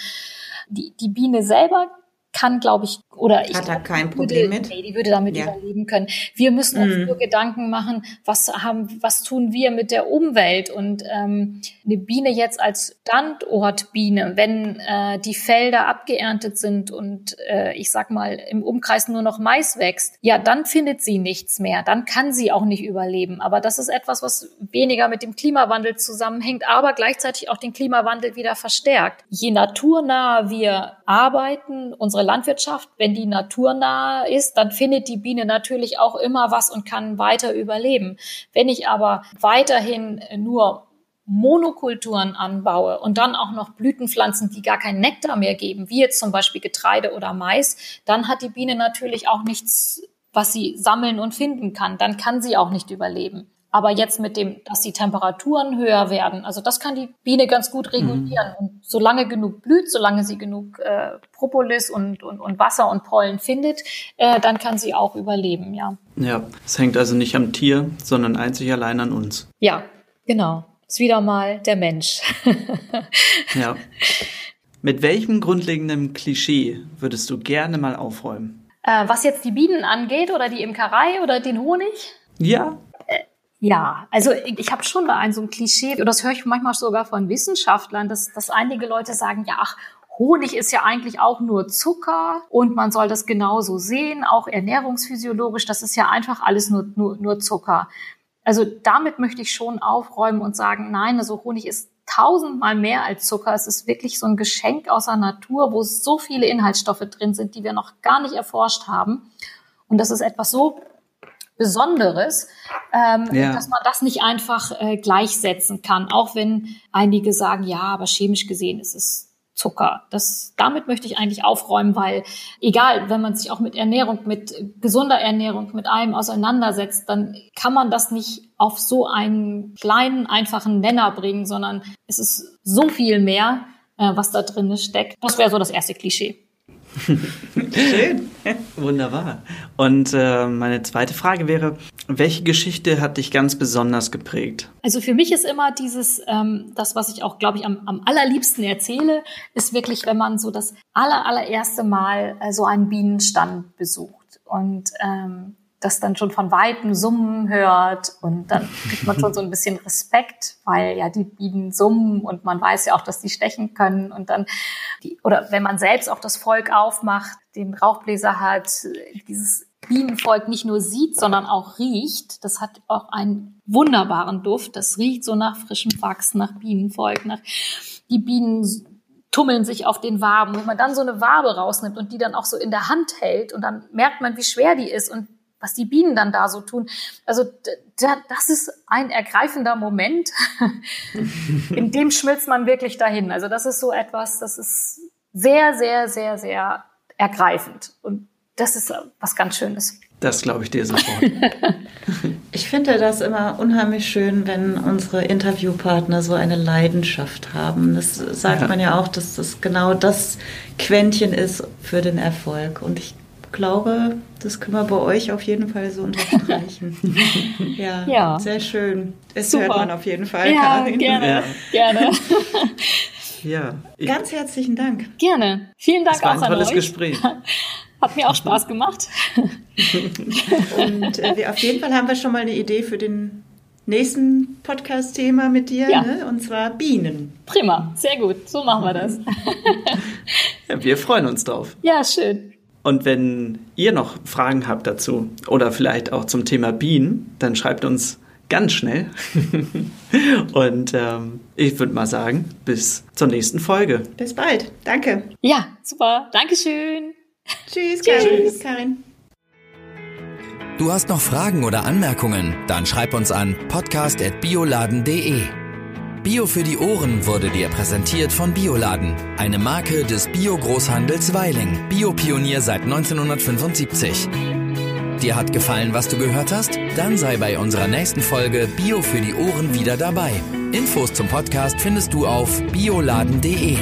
Die, die Biene selber kann, glaube ich, oder ich hat da kein Problem würde, mit. Nee, die würde damit ja. überleben können. Wir müssen uns mhm. nur Gedanken machen, was haben, was tun wir mit der Umwelt und ähm, eine Biene jetzt als Standortbiene, wenn äh, die Felder abgeerntet sind und äh, ich sag mal im Umkreis nur noch Mais wächst, ja, dann findet sie nichts mehr, dann kann sie auch nicht überleben. Aber das ist etwas, was weniger mit dem Klimawandel zusammenhängt, aber gleichzeitig auch den Klimawandel wieder verstärkt. Je naturnah wir arbeiten, unsere unsere Landwirtschaft, wenn die naturnah ist, dann findet die Biene natürlich auch immer was und kann weiter überleben. Wenn ich aber weiterhin nur Monokulturen anbaue und dann auch noch Blütenpflanzen, die gar keinen Nektar mehr geben, wie jetzt zum Beispiel Getreide oder Mais, dann hat die Biene natürlich auch nichts, was sie sammeln und finden kann. Dann kann sie auch nicht überleben. Aber jetzt mit dem, dass die Temperaturen höher werden, also das kann die Biene ganz gut regulieren. Mhm. Und solange genug blüht, solange sie genug äh, Propolis und, und, und Wasser und Pollen findet, äh, dann kann sie auch überleben, ja. Ja, es hängt also nicht am Tier, sondern einzig allein an uns. Ja, genau. Ist wieder mal der Mensch. ja. Mit welchem grundlegenden Klischee würdest du gerne mal aufräumen? Äh, was jetzt die Bienen angeht oder die Imkerei oder den Honig? Ja, ja, also ich, ich habe schon ein so ein Klischee, und das höre ich manchmal sogar von Wissenschaftlern, dass, dass einige Leute sagen, ja, ach, Honig ist ja eigentlich auch nur Zucker und man soll das genauso sehen, auch ernährungsphysiologisch, das ist ja einfach alles nur, nur, nur Zucker. Also damit möchte ich schon aufräumen und sagen, nein, also Honig ist tausendmal mehr als Zucker. Es ist wirklich so ein Geschenk aus der Natur, wo so viele Inhaltsstoffe drin sind, die wir noch gar nicht erforscht haben. Und das ist etwas so Besonderes, ähm, ja. dass man das nicht einfach äh, gleichsetzen kann, auch wenn einige sagen, ja, aber chemisch gesehen ist es Zucker. Das, damit möchte ich eigentlich aufräumen, weil egal, wenn man sich auch mit Ernährung, mit gesunder Ernährung, mit allem auseinandersetzt, dann kann man das nicht auf so einen kleinen, einfachen Nenner bringen, sondern es ist so viel mehr, äh, was da drin steckt. Das wäre so das erste Klischee. Schön. Wunderbar. Und äh, meine zweite Frage wäre, welche Geschichte hat dich ganz besonders geprägt? Also für mich ist immer dieses, ähm, das, was ich auch, glaube ich, am, am allerliebsten erzähle, ist wirklich, wenn man so das aller, allererste Mal äh, so einen Bienenstand besucht. Und ähm, das dann schon von weitem summen hört und dann kriegt man schon so ein bisschen Respekt, weil ja die Bienen summen und man weiß ja auch, dass die stechen können und dann die, oder wenn man selbst auch das Volk aufmacht, den Rauchbläser hat, dieses Bienenvolk nicht nur sieht, sondern auch riecht. Das hat auch einen wunderbaren Duft. Das riecht so nach frischem Wachs, nach Bienenvolk, nach die Bienen tummeln sich auf den Waben. Wenn man dann so eine Wabe rausnimmt und die dann auch so in der Hand hält und dann merkt man, wie schwer die ist und was die Bienen dann da so tun. Also das ist ein ergreifender Moment, in dem schmilzt man wirklich dahin. Also das ist so etwas, das ist sehr, sehr, sehr, sehr ergreifend. Und das ist was ganz Schönes. Das glaube ich dir sofort. ich finde das immer unheimlich schön, wenn unsere Interviewpartner so eine Leidenschaft haben. Das sagt ja. man ja auch, dass das genau das Quäntchen ist für den Erfolg. Und ich glaube, das können wir bei euch auf jeden Fall so unterstreichen. ja, ja, sehr schön. Es Super. hört man auf jeden Fall, ja, Karin. Gerne, ja. gerne. ja. Ganz herzlichen Dank. Gerne. Vielen Dank das war auch ein tolles an euch. Gespräch. Hat mir auch Spaß gemacht. Und äh, wir, auf jeden Fall haben wir schon mal eine Idee für den nächsten Podcast-Thema mit dir, ja. ne? und zwar Bienen. Prima, sehr gut. So machen wir das. ja, wir freuen uns drauf. Ja, schön. Und wenn ihr noch Fragen habt dazu oder vielleicht auch zum Thema Bienen, dann schreibt uns ganz schnell. Und ähm, ich würde mal sagen, bis zur nächsten Folge. Bis bald. Danke. Ja, super. Dankeschön. Tschüss, Tschüss. Karin. Du hast noch Fragen oder Anmerkungen? Dann schreib uns an podcast.bioladen.de. Bio für die Ohren wurde dir präsentiert von Bioladen, eine Marke des Bio-Großhandels Weiling, Biopionier seit 1975. Dir hat gefallen, was du gehört hast? Dann sei bei unserer nächsten Folge Bio für die Ohren wieder dabei. Infos zum Podcast findest du auf bioladen.de.